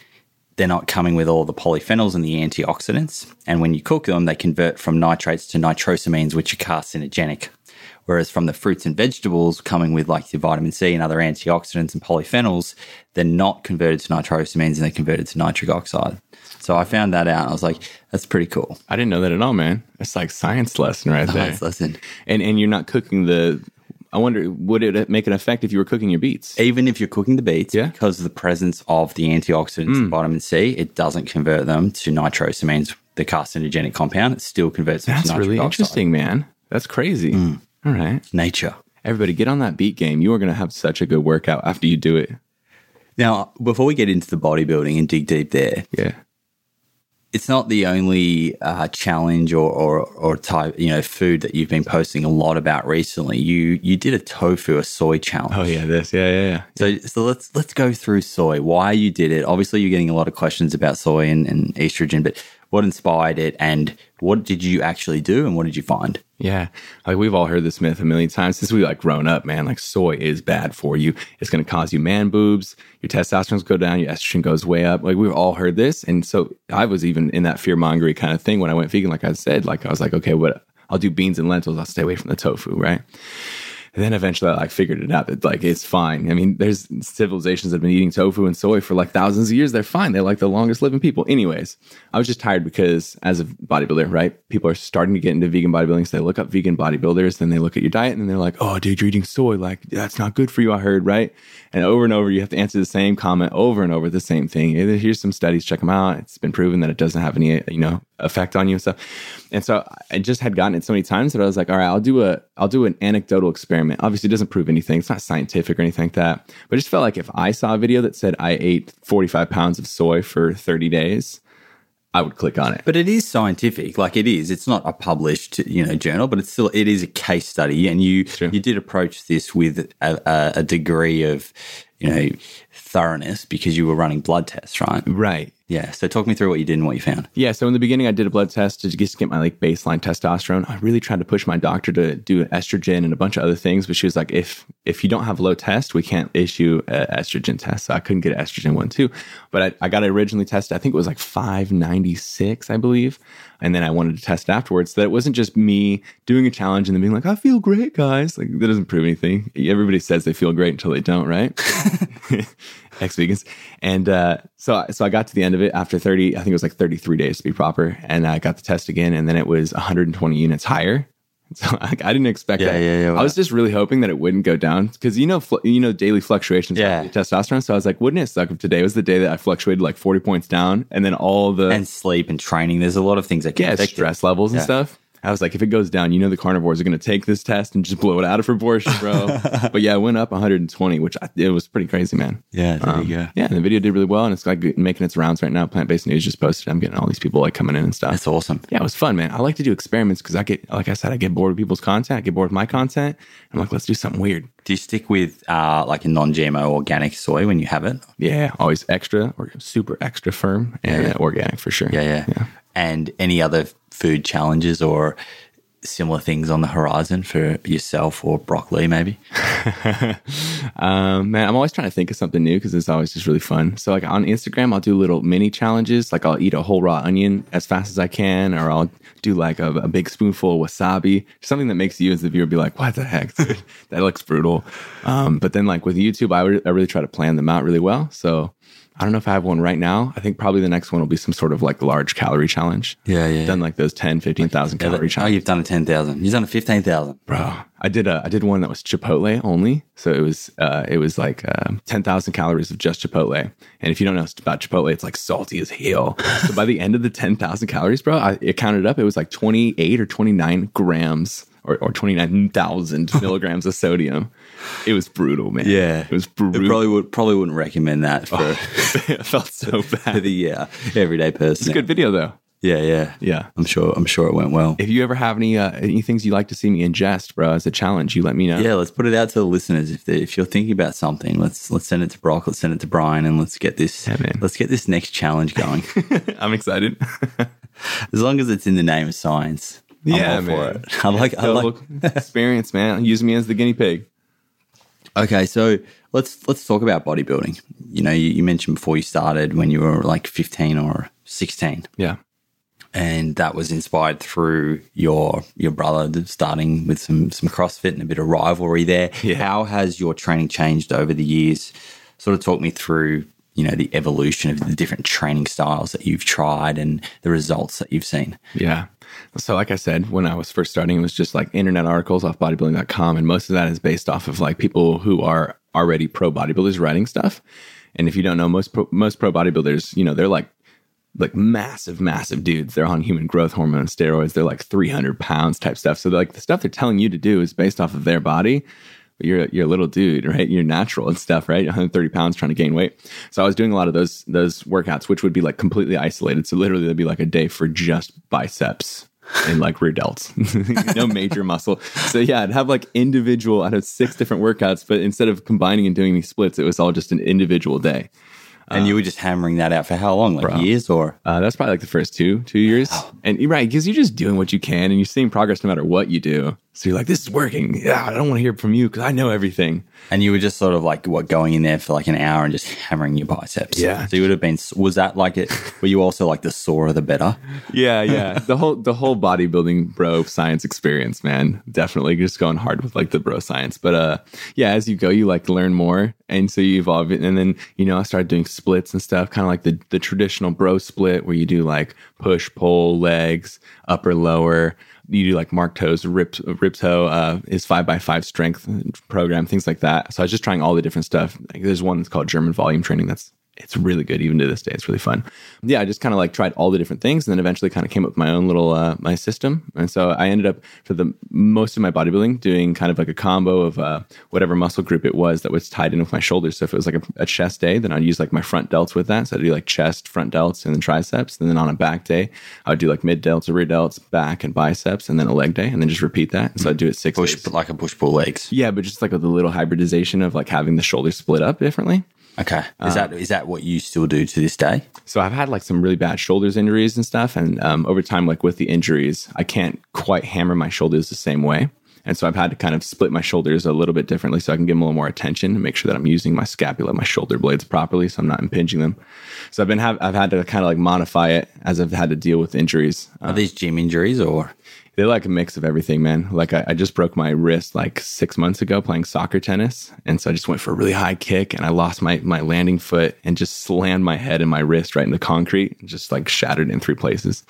they're not coming with all the polyphenols and the antioxidants. And when you cook them, they convert from nitrates to nitrosamines, which are carcinogenic. Whereas from the fruits and vegetables coming with like your vitamin C and other antioxidants and polyphenols, they're not converted to nitrosamines and they're converted to nitric oxide. So I found that out. I was like, that's pretty cool. I didn't know that at all, man. It's like science lesson right there. Nice lesson. And and you're not cooking the. I wonder, would it make an effect if you were cooking your beets? Even if you're cooking the beets, Yeah. because of the presence of the antioxidants and mm. vitamin C, it doesn't convert them to nitrosamines, the carcinogenic compound. It still converts them That's really oxide. interesting, man. That's crazy. Mm. All right, Nature. everybody, get on that beet game. You are going to have such a good workout after you do it. Now, before we get into the bodybuilding and dig deep there, Yeah. it's not the only uh, challenge or, or or type you know food that you've been posting a lot about recently. You you did a tofu, a soy challenge. Oh yeah, this. Yeah, yeah, yeah. So so let's let's go through soy. Why you did it? Obviously, you're getting a lot of questions about soy and, and estrogen, but what inspired it, and what did you actually do, and what did you find? Yeah. Like we've all heard this myth a million times since we like grown up, man. Like soy is bad for you. It's going to cause you man boobs. Your testosterone's go down. Your estrogen goes way up. Like we've all heard this. And so I was even in that fear mongery kind of thing when I went vegan. Like I said, like I was like, okay, what I'll do beans and lentils. I'll stay away from the tofu. Right. And then eventually I like figured it out that like it's fine. I mean, there's civilizations that have been eating tofu and soy for like thousands of years. They're fine. They're like the longest living people. Anyways, I was just tired because as a bodybuilder, right? People are starting to get into vegan bodybuilding. So they look up vegan bodybuilders, then they look at your diet and they're like, oh, dude, you're eating soy. Like, that's not good for you, I heard, right? And over and over, you have to answer the same comment over and over the same thing. Here's some studies, check them out. It's been proven that it doesn't have any, you know, effect on you and stuff. And so I just had gotten it so many times that I was like, all right, I'll do a I'll do an anecdotal experiment. Obviously, it doesn't prove anything. It's not scientific or anything like that. But I just felt like if I saw a video that said I ate 45 pounds of soy for 30 days, I would click on it. But it is scientific, like it is. It's not a published, you know, journal, but it's still it is a case study, and you True. you did approach this with a, a, a degree of, you know, thoroughness because you were running blood tests, right? Right. Yeah. So talk me through what you did and what you found. Yeah, so in the beginning, I did a blood test to just get my like baseline testosterone. I really tried to push my doctor to do estrogen and a bunch of other things, but she was like, "If if you don't have low test, we can't issue an estrogen test." So I couldn't get an estrogen one too. But I, I got it originally tested. I think it was like five ninety six, I believe, and then I wanted to test it afterwards. So that it wasn't just me doing a challenge and then being like, "I feel great, guys." Like that doesn't prove anything. Everybody says they feel great until they don't, right? (laughs) (laughs) ex vegans. And uh, so, so I got to the end of it after 30, I think it was like 33 days to be proper. And I got the test again, and then it was 120 units higher. (laughs) So like, I didn't expect Yeah, that. yeah, yeah. I was just really hoping that it wouldn't go down because you know, fl- you know, daily fluctuations Yeah. of testosterone. So I was like, wouldn't it suck if today was the day that I fluctuated like 40 points down, and then all the And sleep and training. There's a lot of things that can yeah, stress levels and Yeah. stuff. I was like, if it goes down, you know, the carnivores are going to take this test and just (laughs) blow it out of proportion, bro. (laughs) but yeah, it went up 120, which I, it was pretty crazy, man. Yeah, there Um, you go. Yeah, and the video did really well, and it's like making its rounds right now. Plant based news just posted. I'm getting all these people like coming in and stuff. That's awesome. yeah, it was fun, man. I like to do experiments because I get, like I said, I get bored with people's content. I get bored with my content. I'm like, let's do something weird. Do you stick with uh, like a non-GMO organic soy when you have it? Yeah, always extra or super extra firm and uh, organic for sure. Yeah, yeah. And any other food challenges or similar things on the horizon for yourself or broccoli, maybe? (laughs) Um, man, I'm always trying to think of something new because it's always just really fun. So, like on Instagram, I'll do little mini challenges. Like I'll eat a whole raw onion as fast as I can, or I'll do like a, a big spoonful of wasabi, something that makes you as the viewer be like, "What the heck? (laughs) that looks brutal." Um, but then, like with YouTube, I, re- I really try to plan them out really well. So. I don't know if I have one right now. I think probably the next one will be some sort of like large calorie challenge. Yeah, yeah. Done like those 10, 15,000 calorie challenges. oh, you've done a 10,000. You've done a 15,000. Bro, I did a I did one that was Chipotle only. So it was uh it was like uh, ten thousand calories of just Chipotle. And if you don't know about Chipotle, it's like salty as hell. so by the end of the ten thousand calories, bro, I, it counted up. It was like twenty eight or twenty nine grams or, or 29,000 (laughs) milligrams of sodium. It was brutal, man. Yeah. It was brutal. It probably would probably wouldn't recommend that for, (laughs) I felt so (laughs) for bad. the uh, everyday person. It's a good video though. Yeah, yeah, Yeah. I'm sure. I'm sure it went well. If you ever have any uh, any things you'd like to see me ingest, bro, as a challenge, you let me know. Yeah, let's put it out to the listeners. If they, if you're thinking about something, let's let's send it to Brock. Let's send it to Brian, and let's get this. Yeah. Let's get this next challenge going. I'm excited. as long as it's in the name of science. I'm Yeah, all man. for it. (laughs) I like. I like. experience, man. Use me as the guinea pig. Okay, so let's let's talk about bodybuilding. You know, you, you mentioned before you started when you were like 15 or 16, Yeah. and that was inspired through your your brother starting with some some CrossFit and a bit of rivalry there. Yeah. How has your training changed over the years? Sort of talk me through, you know, the evolution of the different training styles that you've tried and the results that you've seen. Yeah. So, like I said, when I was first starting, it was just like internet articles off bodybuilding.com. And most of that is based off of like people who are already pro bodybuilders writing stuff. And if you don't know, most pro, most pro bodybuilders, you know, they're like, like massive, massive dudes. They're on human growth hormone steroids. They're like 300 pounds type stuff. So, like, the stuff they're telling you to do is based off of their body. But you're you're a little dude, (laughs) right? You're natural and stuff, right? 130 pounds trying to gain weight. So I was doing a lot of those those workouts, which would be like completely isolated. So literally, there'd be like a day for just biceps and like rear delts, (laughs) no major muscle. So yeah, I'd have like individual. I'd have six different workouts, but instead of combining and doing these splits, it was all just an individual day. And you were just hammering that out for how long? Like years or? Uh, that's probably like the first two two years, and you're right because you're just doing what you can, and you're seeing progress no matter what you do. So you're like, this is working. Yeah, I don't want to hear from you because I know everything. And you were just sort of like what going in there for like an hour and just hammering your biceps. Yeah. So you would have been. Was that like it? Were you also like the sorer the better? Yeah, yeah. (laughs) the whole the whole bodybuilding bro science experience, man. Definitely just going hard with like the bro science. But uh yeah, as you go, you like learn more and so you evolve it. And then, you know, I started doing splits and stuff, kind of like the the traditional bro split where you do like push, pull, legs, upper, lower. You do like Mark Toe's rip rip toe, uh, his five by five strength program, things like that. So I was just trying all the different stuff. Like, there's one that's called German volume training. That's it's really good even to this day. It's really fun. Yeah, I just kind of like tried all the different things and then eventually kind of came up with my own little uh, my system. And so I ended up for the most of my bodybuilding doing kind of like a combo of uh, whatever muscle group it was that was tied in with my shoulders. So if it was like a, a chest day, then I'd use like my front delts with that. So I'd do like chest, front delts, and then triceps. And then on a back day, I would do like mid delts, or rear delts, back and biceps, and then a leg day, and then just repeat that. So I'd do it six Push days. like a push pull legs. Yeah, but just like with a little hybridization of like having the shoulders split up differently. Okay. Is that is that what you still do to this day? So I've had like some really bad shoulders injuries and stuff, and um, over time, like with the injuries, I can't quite hammer my shoulders the same way, and so I've had to kind of split my shoulders a little bit differently, so I can give them a little more attention and make sure that I'm using my scapula, my shoulder blades properly, so I'm not impinging them. So I've been have I've had to kind of like modify it as I've had to deal with injuries. Are these gym injuries or? They're like a mix of everything, man. Like I, I just broke my wrist like six months ago playing soccer tennis, and so I just went for a really high kick, and I lost my my landing foot and just slammed my head and my wrist right into concrete, and just like shattered in three places.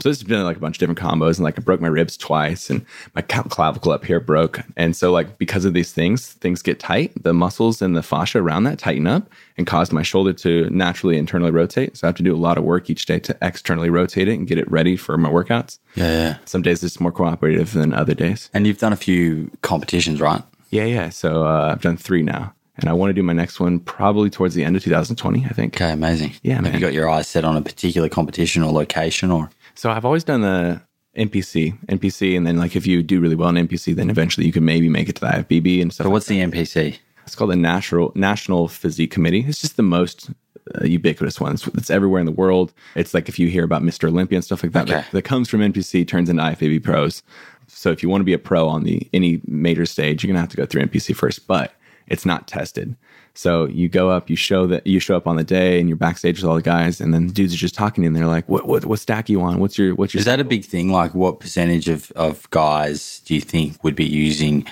So this has been like a bunch of different combos, and like I broke my ribs twice, and my clavicle up here broke, and so like because of these things, things get tight. The muscles and the fascia around that tighten up and cause my shoulder to naturally internally rotate. So I have to do a lot of work each day to externally rotate it and get it ready for my workouts. Yeah, yeah. Some days it's more cooperative than other days. And you've done a few competitions, right? Yeah, yeah. So uh, I've done three now, and I want to do my next one probably towards the end of 2020, I think. Okay, amazing. Yeah, Have man. you got your eyes set on a particular competition or location or? So I've always done the NPC, NPC, and then like if you do really well in NPC, then eventually you can maybe make it to the IFBB and stuff. So what's the NPC? It's called the National National Physique Committee. It's just the most uh, ubiquitous one. It's, it's everywhere in the world. It's like if you hear about Mr. Olympia and stuff like that, Okay. that, that comes from NPC, turns into IFBB pros. So if you want to be a pro on the any major stage, you're gonna have to go through NPC first, but it's not tested. So you go up, you show that you show up on the day, and you're backstage with all the guys, and then the dudes are just talking, and they're like, "What what what stack you on? What's your what's your Is that a big thing? Like, what percentage of, of guys do you think would be using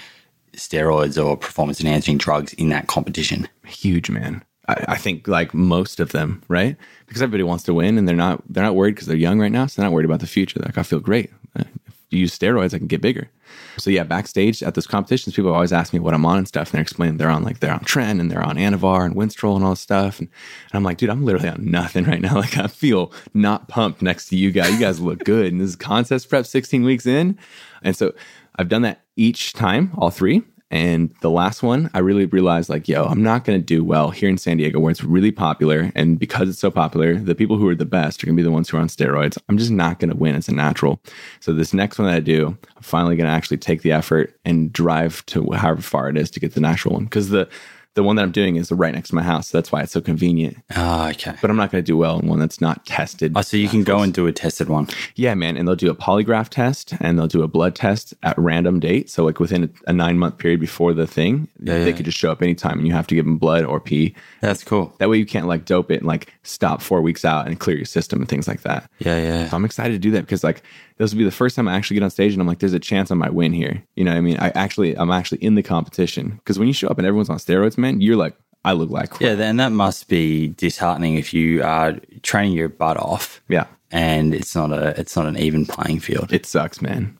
steroids or performance enhancing drugs in that competition? huge man. I, I think like most of them right? Because everybody wants to win and they're not they're not worried because they're young right now so they're not worried about the future. Like i feel great. Uh, if you use steroids i can get bigger. So yeah backstage at those competitions people always ask me what i'm on and stuff and they're explaining they're on like they're on Tren and they're on anavar and winstrol and all this stuff and, and i'm like dude i'm literally on nothing right now. (laughs) Like i feel not pumped next to you guys. You guys look good and this is contest prep 16 weeks in and so I've done that each time, all three. And the last one, I really realized like, yo, I'm not going to do well here in San Diego where it's really popular. And because it's so popular, the people who are the best are going to be the ones who are on steroids. I'm just not going to win as a natural. So this next one that I do, I'm finally going to actually take the effort and drive to however far it is to get the natural one. Because the, the one that I'm doing is right next to my house. So that's why it's so convenient. Oh, okay. But I'm not going to do well in one that's not tested. Oh, so you can go and do a tested one. Yeah, man. And they'll do a polygraph test and they'll do a blood test at random date. So, like within a, nine month period before the thing, Yeah, they yeah. could just show up anytime and you have to give them blood or pee. That's cool. That way you can't like dope it and like stop four weeks out and clear your system and things like that. Yeah, yeah. So I'm excited to do that because like this will be the first time I actually get on stage and I'm like, there's a chance I might win here. You know what I mean? I actually, I'm actually in the competition because when you show up and everyone's on steroids, man, you're like, I look like crap. Yeah, and that must be disheartening if you are training your butt off Yeah. and it's not a it's not an even playing field. It sucks, man.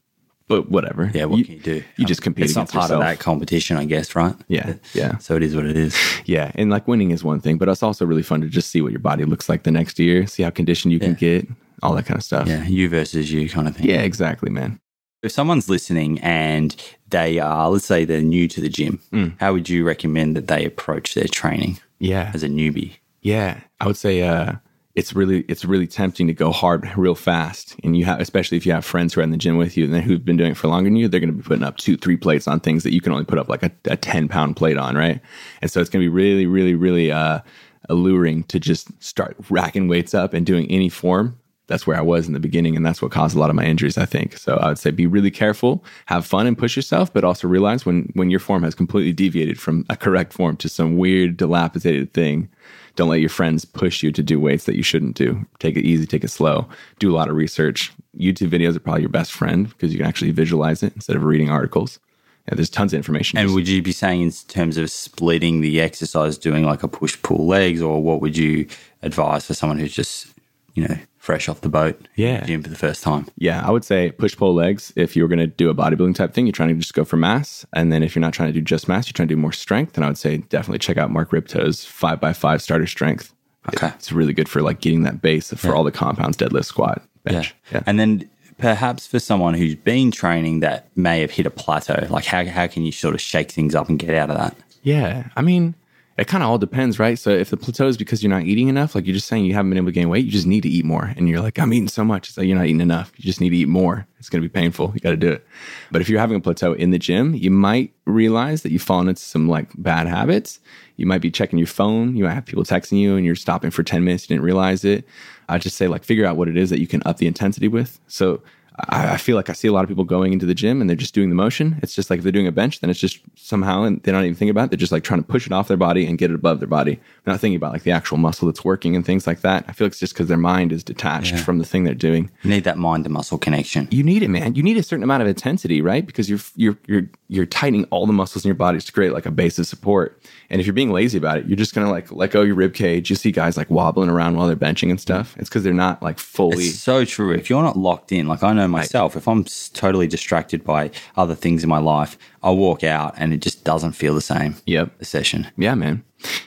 But whatever. yeah, what can you do? You just compete It's not part yourself. of that competition, I guess, right? Yeah. Yeah. (laughs) So it is what it is. Yeah, and like winning is one thing, but it's also really fun to just see what your body looks like the next year, see how conditioned you can get, all that kind of stuff. Yeah, you versus you kind of thing. Yeah, exactly, man. If someone's listening and they are, let's say they're new to the gym, Mm. how would you recommend that they approach their training Yeah. as a newbie? Yeah. I would say uh it's really it's really tempting to go hard real fast. And you have especially if you have friends who are in the gym with you and who've been doing it for longer than you, they're gonna be putting up two, three plates on things that you can only put up like a, a 10 pound plate on, right? And so it's gonna be really, really, really uh alluring to just start racking weights up and doing any form that's where I was in the beginning, and that's what caused a lot of my injuries. I think so. I would say be really careful, have fun, and push yourself, but also realize when when your form has completely deviated from a correct form to some weird, dilapidated thing. Don't let your friends push you to do weights that you shouldn't do. Take it easy, take it slow. Do a lot of research. YouTube videos are probably your best friend because you can actually visualize it instead of reading articles. Yeah, there's tons of information. And would you be saying in terms of splitting the exercise, doing like a push pull legs, or what would you advise for someone who's just, you know, fresh off the boat, Yeah. the gym for the first time? Yeah, I would say push pull legs. If you were going to do a bodybuilding type thing, you're trying to just go for mass. And then if you're not trying to do just mass, you're trying to do more strength. Then I would say definitely check out Mark Rippetoe's five by five starter strength. Okay. It's really good for like getting that base for all the compounds, deadlift, squat, bench. Yeah. And then perhaps for someone who's been training that may have hit a plateau, like how, how can you sort of shake things up and get out of that? Yeah. I mean, it kind of all depends, right? So if the plateau is because you're not eating enough, like you're just saying you haven't been able to gain weight, you just need to eat more. And you're like, I'm eating so much. It's like you're not eating enough. You just need to eat more. It's going to be painful. You got to do it. But if you're having a plateau in the gym, you might realize that you've fallen into some like bad habits. You might be checking your phone. You might have people texting you and you're stopping for 10 minutes. You didn't realize it. I just say like figure out what it is that you can up the intensity with. So I, I feel like I see a lot of people going into the gym and they're just doing the motion. It's just like if they're doing a bench, then it's just somehow, and they don't even think about it. They're just like trying to push it off their body and get it above their body. They're not thinking about like the actual muscle that's working and things like that. I feel like it's just because their mind is detached from the thing they're doing. You need that mind to muscle connection. You need it, man. You need a certain amount of intensity, right? Because you're you're you're you're tightening all the muscles in your body to create like a base of support. And if you're being lazy about it, you're just gonna like let go your rib cage. You see guys like wobbling around while they're benching and stuff. It's because they're not like fully. It's so true. If you're not locked in, like I know myself, if I'm totally distracted by other things in my life, I'll walk out and it just doesn't feel the same. Yep. The session. Yeah, man.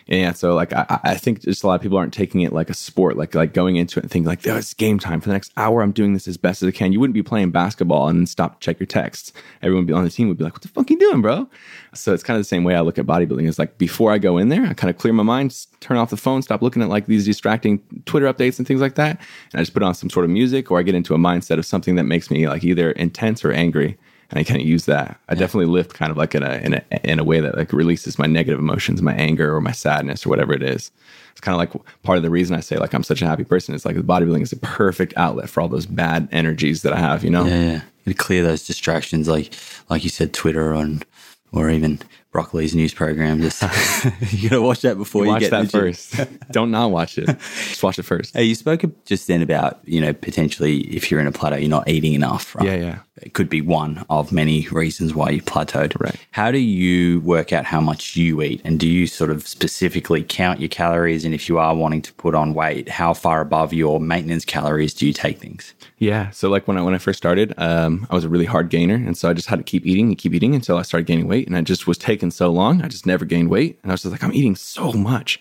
Yeah, so like I, I think just a lot of people aren't taking it like a sport, like like going into it and thinking like, oh, it's game time for the next hour. I'm doing this as best as I can. You wouldn't be playing basketball and stop to check your texts. Everyone on the team would be like, what the fuck you doing, bro? So it's kind of the same way I look at bodybuilding. Is like before I go in there, I kind of clear my mind, turn off the phone, stop looking at like these distracting Twitter updates and things like that, and I just put on some sort of music or I get into a mindset of something that makes me like either intense or angry and I kind of use that. I definitely lift kind of like in a, in a in a way that like releases my negative emotions, my anger or my sadness or whatever it is. It's kind of like part of the reason I say like I'm such a happy person. Is like the bodybuilding is a perfect outlet for all those bad energies that I have. You know? Yeah, yeah. To clear those distractions, like like you said, Twitter on or even Broccoli's news program. Just (laughs) (laughs) you gotta watch that before you, Watch get that first. (laughs) Don't not watch it. Just watch it first. Hey, you spoke just then about you know potentially if you're in a plateau, you're not eating enough. Right? Yeah, yeah. It could be one of many reasons why you plateaued. Right. How do you work out how much you eat, and do you sort of specifically count your calories? And if you are wanting to put on weight, how far above your maintenance calories do you take things? Yeah. So like when I when I first started, um, I was a really hard gainer, and so I just had to keep eating and keep eating until I started gaining weight, and I just was taking so long, I just never gained weight, and I was just like, I'm eating so much.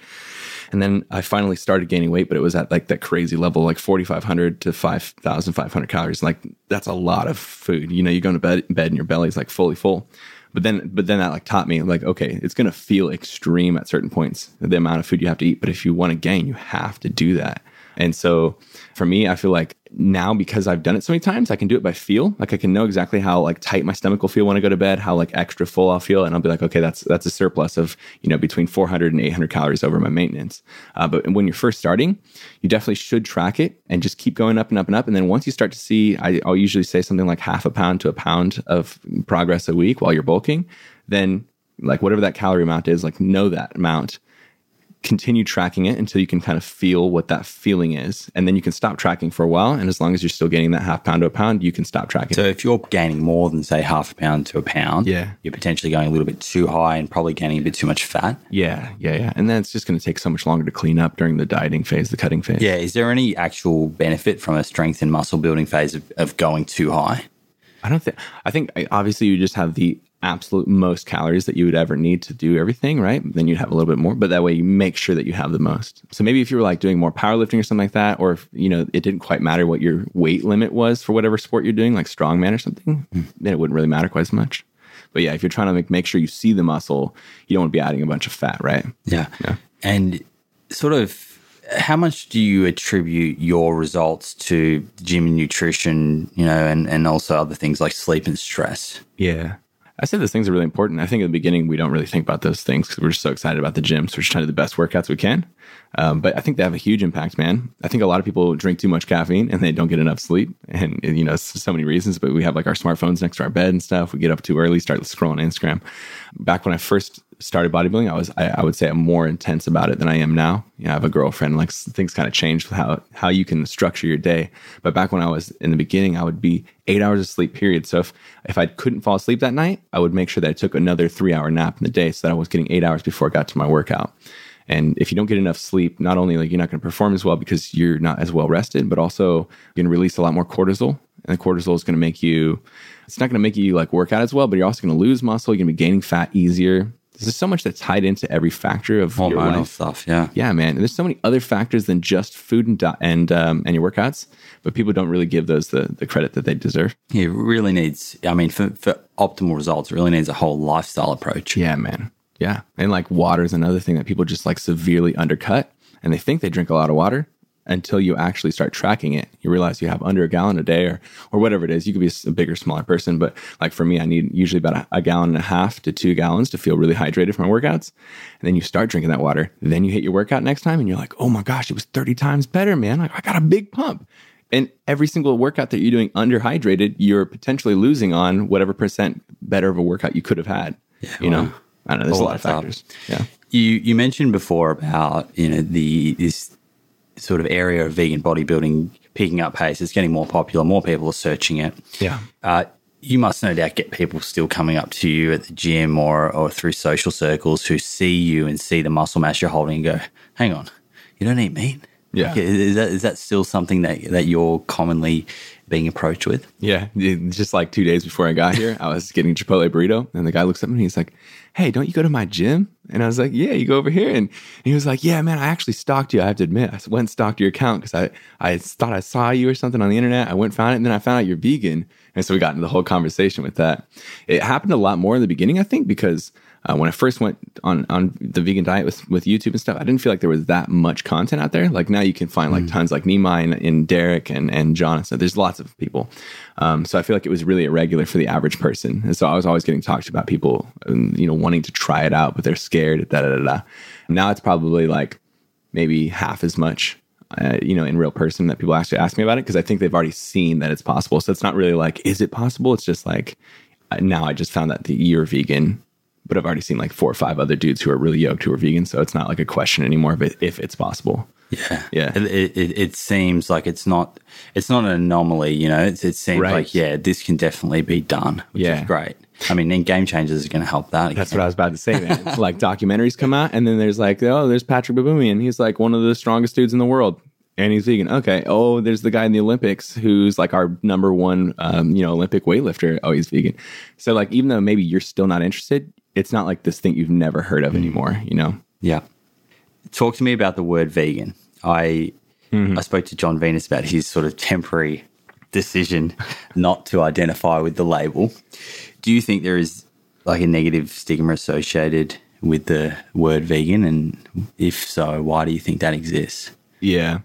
And then I finally started gaining weight, but it was at like that crazy level, like 4,500 to 5,500 calories. Like that's a lot of food. You know, you go to bed, bed and your belly's like fully full. But then, but then that like taught me like, okay, it's going to feel extreme at certain points, the amount of food you have to eat. But if you want to gain, you have to do that. And so for me, I feel like now because I've done it so many times, I can do it by feel. Like I can know exactly how like tight my stomach will feel when I go to bed, how like extra full I'll feel, and I'll be like, okay, that's that's a surplus of you know between 400 and 800 calories over my maintenance. Uh, but when you're first starting, you definitely should track it and just keep going up and up and up. And then once you start to see, I, I'll usually say something like half a pound to a pound of progress a week while you're bulking. Then like whatever that calorie amount is, like know that amount continue tracking it until you can kind of feel what that feeling is. And then you can stop tracking for a while. And as long as you're still getting that half pound to a pound, you can stop tracking. So if you're gaining more than, say, half a pound to a pound, yeah. you're potentially going a little bit too high and probably gaining a bit too much fat. Yeah, yeah, yeah. And then it's just going to take so much longer to clean up during the dieting phase, the cutting phase. Yeah. Is there any actual benefit from a strength and muscle building phase of, of going too high? I don't think, I think obviously you just have the absolute most calories that you would ever need to do everything, right? Then you'd have a little bit more, but that way you make sure that you have the most. So maybe if you were like doing more powerlifting or something like that, or if, you know, it didn't quite matter what your weight limit was for whatever sport you're doing, like strongman or something, mm. then it wouldn't really matter quite as much. But yeah, if you're trying to make, make sure you see the muscle, you don't want to be adding a bunch of fat, right? Yeah. Yeah. And sort of how much do you attribute your results to gym and nutrition, you know, and, and also other things like sleep and stress? Yeah. I said those things are really important. I think at the beginning we don't really think about those things because we're just so excited about the gym. So we're just trying to do the best workouts we can. Um, but I think they have a huge impact, man. I think a lot of people drink too much caffeine and they don't get enough sleep, and, and you know, so many reasons. But we have like our smartphones next to our bed and stuff. We get up too early, start scrolling Instagram. Back when I first started bodybuilding, I was I, I, would say I'm more intense about it than I am now. You know, I have a girlfriend. Like things kind of changed how how you can structure your day. But back when I was in the beginning, I would be eight hours of sleep period. So if if I couldn't fall asleep that night, I would make sure that I took another three hour nap in the day so that I was getting eight hours before I got to my workout. And if you don't get enough sleep, not only like you're not going to perform as well because you're not as well rested, but also you're going to release a lot more cortisol. And the cortisol is going to make you, it's not going to make you like work out as well, but you're also going to lose muscle. You're going to be gaining fat easier. There's so much that's tied into every factor of Hormonal your life. stuff. Yeah, yeah, man. And there's so many other factors than just food and di- and um, and your workouts, but people don't really give those the, the credit that they deserve. Yeah, it really needs. I mean, for for optimal results, it really needs a whole lifestyle approach. Yeah, man. Yeah. And like water is another thing that people just like severely undercut. And they think they drink a lot of water until you actually start tracking it. You realize you have under a gallon a day or, or whatever it is. You could be a bigger, smaller person. But like for me, I need usually about a, a gallon and a half to two gallons to feel really hydrated for my workouts. And then you start drinking that water. Then you hit your workout next time and you're like, oh my gosh, it was 30 times better, man. Like I got a big pump. And every single workout that you're doing underhydrated, you're potentially losing on whatever percent better of a workout you could have had. Yeah, you well, know? I don't know. There's a lot of factors. Up. Yeah. You you mentioned before about you know the this sort of area of vegan bodybuilding picking up pace. It's getting more popular. More people are searching it. Yeah. Uh, you must no doubt get people still coming up to you at the gym or or through social circles who see you and see the muscle mass you're holding and go, "Hang on, you don't eat meat." Yeah. Is that is that still something that that you're commonly being approached with? Yeah. Just like two days before I got here, I was getting Chipotle burrito, and the guy looks at me and he's like, Hey, don't you go to my gym? And I was like, Yeah, you go over here. And, and he was like, Yeah, man, I actually stalked you. I have to admit, I went and stalked your account because I, I thought I saw you or something on the internet. I went and found it, and then I found out you're vegan. And so we got into the whole conversation with that. It happened a lot more in the beginning, I think, because uh, when I first went on on the vegan diet with with YouTube and stuff, I didn't feel like there was that much content out there. Like now you can find like mm. tons like Nima and, and, Derek and and Jonathan. There's lots of people. Um, so I feel like it was really irregular for the average person. And so I was always getting talked about people, um, you know, wanting to try it out, but they're scared. Da da da da. Now it's probably like maybe half as much uh, you know, in real person that people actually ask me about it because I think they've already seen that it's possible. So it's not really like, is it possible? It's just like, uh, now I just found that the you're vegan but I've already seen like four or five other dudes who are really yoked who are vegan. So it's not like a question anymore of it, if it's possible. Yeah, yeah. It, it, it, seems like it's not it's not an anomaly. You know, it, it seems right. like yeah, this can definitely be done, which yeah. is great. I mean, and Game Changers is going to help that. That's what I was about to say, man. (laughs) like documentaries come out, and then there's like, oh, there's Patrik Baboumian. He's like one of the strongest dudes in the world and he's vegan. Okay. Oh, there's the guy in the Olympics who's like our number one, um, you know, Olympic weightlifter. Oh, he's vegan. So like, even though maybe you're still not interested, it's not like this thing you've never heard of mm. anymore, you know? Yeah. talk to me about the word vegan. I mm-hmm. I spoke to Jon Venus about his sort of temporary decision (laughs) not to identify with the label. Do you think there is like a negative stigma associated with the word vegan? And if so, why do you think that exists? Yeah.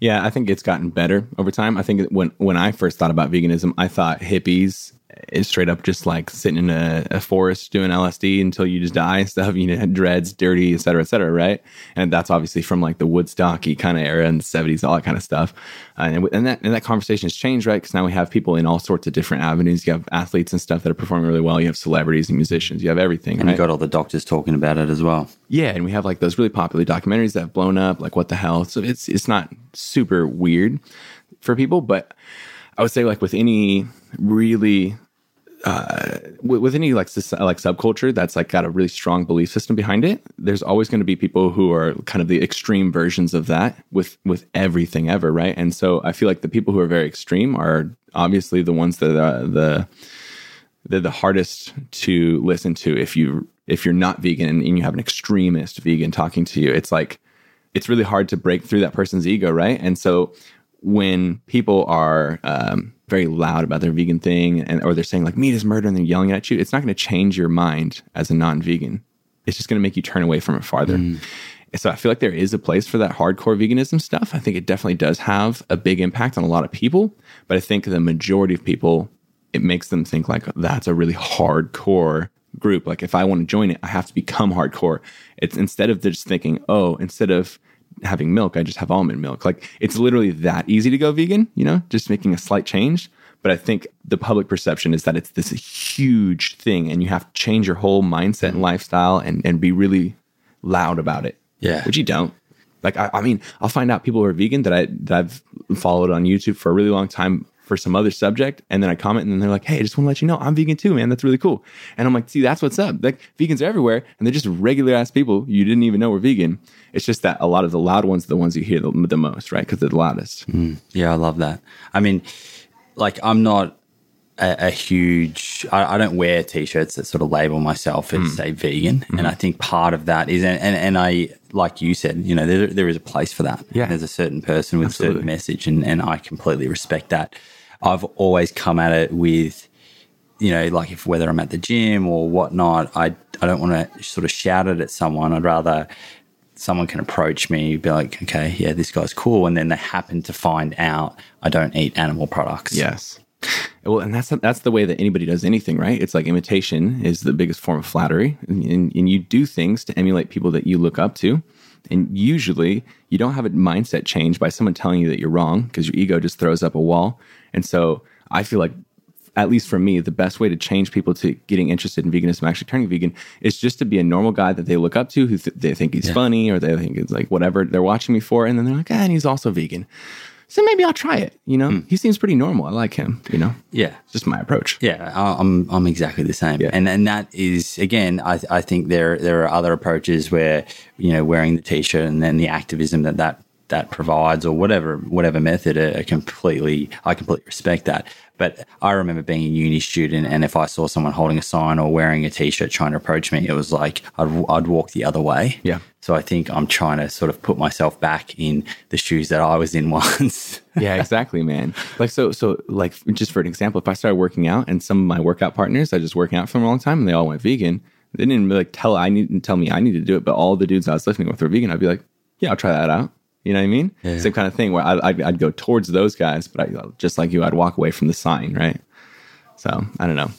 Yeah, I think it's gotten better over time. I think when when I first thought about veganism, I thought hippies is straight up just like sitting in a, a, forest doing LSD until you just die and stuff. You know, (laughs) dreads, dirty, et cetera, et cetera, right? And that's obviously from like the Woodstocky kind of era in the 70s, all that kind of stuff. Uh, and, and, that, and that conversation has changed, right? Because now we have people in all sorts of different avenues. You have athletes and stuff that are performing really well. You have celebrities and musicians. You have everything. And right? you got all the doctors talking about it as well. Yeah. And we have like those really popular documentaries that have blown up, like What the Health. So it's, it's not super weird for people, but I would say like with any really uh, with any like like subculture that's like got a really strong belief system behind it, there's always going to be people who are kind of the extreme versions of that with with everything ever, right? And so I feel like the people who are very extreme are obviously the ones that are the they're the hardest to listen to if you if you're not vegan and you have an extremist vegan talking to you. It's like it's really hard to break through that person's ego, right? And so when people are um, very loud about their vegan thing and or they're saying like meat is murder and they're yelling at you, it's not going to change your mind as a non-vegan. It's just going to make you turn away from it farther. Mm. So I feel like there is a place for that hardcore veganism stuff. I think it definitely does have a big impact on a lot of people, but I think the majority of people it makes them think like that's a really hardcore group. Like if I want to join it, I have to become hardcore. It's instead of just thinking, oh, instead of having milk, I just have almond milk. Like it's literally that easy to go vegan, you know, just making a slight change. But I think the public perception is that it's this huge thing and you have to change your whole mindset and mm-hmm. lifestyle and, and be really loud about it. Yeah. Which you don't. Like I, I mean, I'll find out people who are vegan that I that I've followed on YouTube for a really long time for some other subject and then I comment and then they're like, hey, I just want to let you know I'm vegan too, man. That's really cool. And I'm like, see, that's what's up. Like vegans are everywhere and they're just regular ass people you didn't even know were vegan. It's just that a lot of the loud ones are the ones you hear the, the most, right? Because they're the loudest. Mm, yeah, I love that. I mean, like I'm not a, a huge. I, I, don't wear t-shirts that sort of label myself as mm. say vegan, mm-hmm. and I think part of that is, and, and, and I like you said, you know, there, there is a place for that. Yeah, there's a certain person with Absolutely. a certain message, and and I completely respect that. I've always come at it with, you know, like if whether I'm at the gym or whatnot, I I don't want to sort of shout it at someone. I'd rather someone can approach me, be like, okay, yeah, this guy's cool, and then they happen to find out I don't eat animal products. Yes. Well, and that's that's the way that anybody does anything, right? It's like imitation is the biggest form of flattery, and, and, and you do things to emulate people that you look up to. And usually, you don't have a mindset change by someone telling you that you're wrong because your ego just throws up a wall. And so I feel like, at least for me, the best way to change people to getting interested in veganism, actually turning vegan, is just to be a normal guy that they look up to, who th- they think he's yeah. funny or they think it's like whatever they're watching me for. And then they're like, ah, and he's also vegan. So maybe I'll try it. You know, mm. he seems pretty normal. I like him. You know, yeah, it's just my approach. Yeah, I'm I'm exactly the same. Yeah. and and that is again, I I think there there are other approaches where you know wearing the t-shirt and then the activism that that that provides or whatever whatever method I completely I completely respect that but I remember being a uni student and if I saw someone holding a sign or wearing a t-shirt trying to approach me it was like I'd, I'd walk the other way. Yeah. So I think I'm trying to sort of put myself back in the shoes that I was in (laughs) once. Yeah exactly man. Like so so like just for an example if I started working out and some of my workout partners I just working out for a long time and they all went vegan they didn't really like tell I need tell me I need to do it but all the dudes I was lifting with were vegan I'd be like yeah I'll try that out you know what I mean? Yeah. Same kind of thing where I, I'd, I'd, go towards those guys, but I, just like you, I'd walk away from the sign, right? So I don't know.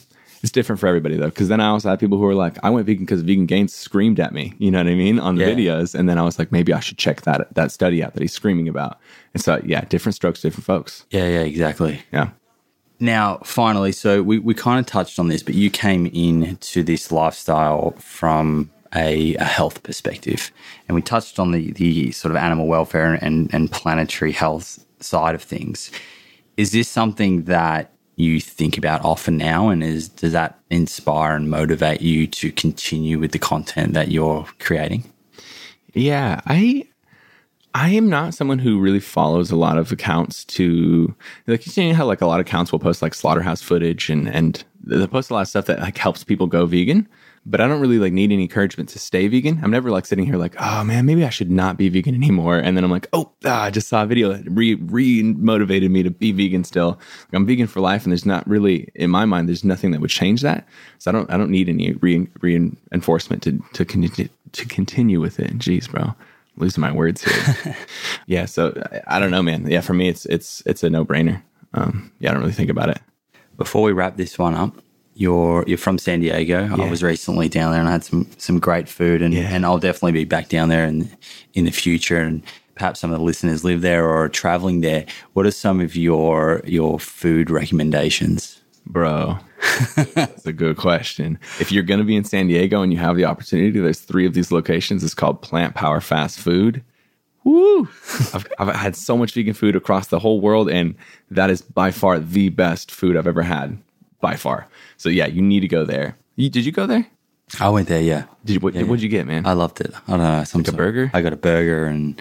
It's different for everybody though, because then I also have people who are like, I went vegan because Vegan Gains screamed at me. You know what I mean on the yeah. videos, and then I was like, maybe I should check that that study out that he's screaming about. And so yeah, different strokes, different folks. Yeah, yeah, exactly. Yeah. Now, finally, so we, we kind of touched on this, but you came into this lifestyle from a, a, health perspective. And we touched on the, the sort of animal welfare and, and planetary health side of things. Is this something that you think about often now? And is does that inspire and motivate you to continue with the content that you're creating? Yeah, I I am not someone who really follows a lot of accounts to like you know how like a lot of accounts will post like slaughterhouse footage and and they post a lot of stuff that like helps people go vegan but I don't really like need any encouragement to stay vegan. I'm never like sitting here like, oh man, maybe I should not be vegan anymore. And then I'm like, oh, ah, I just saw a video that re re motivated me to be vegan still. Like, I'm vegan for life, and there's not really in my mind, there's nothing that would change that. So I don't I don't need any re reinforcement to to continue to continue with it. Jeez, bro. Losing my words here. (laughs) yeah, so I, I don't know, man. Yeah, for me, it's it's it's a no brainer. Um, yeah, I don't really think about it. Before we wrap this one up, you're you're from San Diego. Yeah. I was recently down there and I had some some great food and, yeah. and I'll definitely be back down there in in the future and perhaps some of the listeners live there or are traveling there. What are some of your your food recommendations? Bro, that's a good question. If you're going to be in San Diego and you have the opportunity, there's three of these locations. It's called Plant Power Fast Food. Woo! I've, I've had so much vegan food across the whole world, and that is by far the best food I've ever had by far. So yeah, you need to go there. You, did you go there? I went there. Yeah. Did you, what, yeah, what'd you get, man? I loved it. I don't know. Some like a burger. I got a burger, and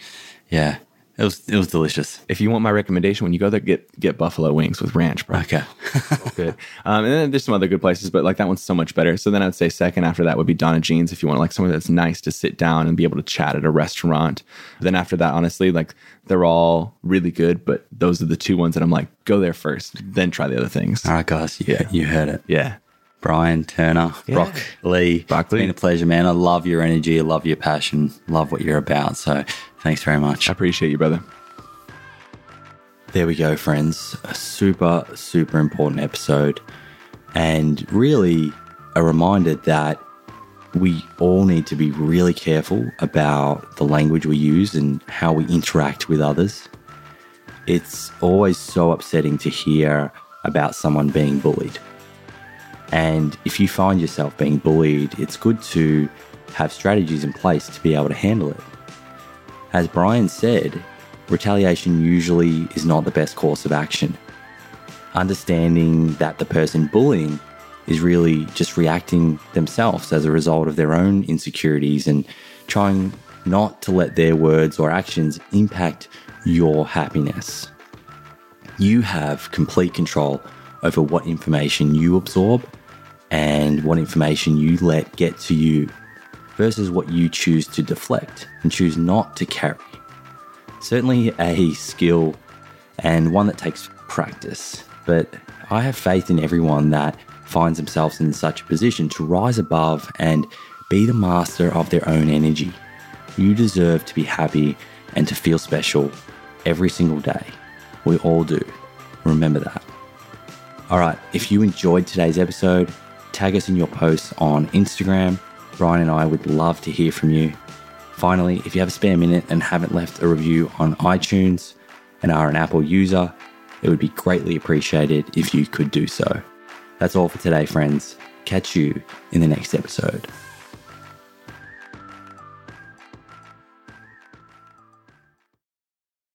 yeah, it was it was delicious. If you want my recommendation, when you go there, get get buffalo wings with ranch, bro. Okay, (laughs) good. Um, and then there's some other good places, but like that one's so much better. So then I'd say second after that would be Donna Jean's if you want like somewhere that's nice to sit down and be able to chat at a restaurant. Then after that, honestly, like they're all really good, but those are the two ones that I'm like, go there first, then try the other things. All right, guys. Yeah, you heard it. Yeah. Brian Turner, yeah. Brock Lee. Brock Lee. It's been a pleasure, man. I love your energy. I love your passion. Love what you're about. So thanks very much. I appreciate you, brother. There we go, friends. A super, super important episode. And really a reminder that we all need to be really careful about the language we use and how we interact with others. It's always so upsetting to hear about someone being bullied. And if you find yourself being bullied, it's good to have strategies in place to be able to handle it. As Brian said, retaliation usually is not the best course of action. Understanding that the person bullying is really just reacting themselves as a result of their own insecurities and trying not to let their words or actions impact your happiness. You have complete control over what information you absorb and what information you let get to you versus what you choose to deflect and choose not to carry. Certainly a skill and one that takes practice, but I have faith in everyone that finds themselves in such a position to rise above and be the master of their own energy. You deserve to be happy and to feel special every single day. We all do. Remember that. All right, if you enjoyed today's episode, tag us in your posts on Instagram. Brian and I would love to hear from you. Finally, if you have a spare minute and haven't left a review on iTunes and are an Apple user, it would be greatly appreciated if you could do so. That's all for today, friends. Catch you in the next episode.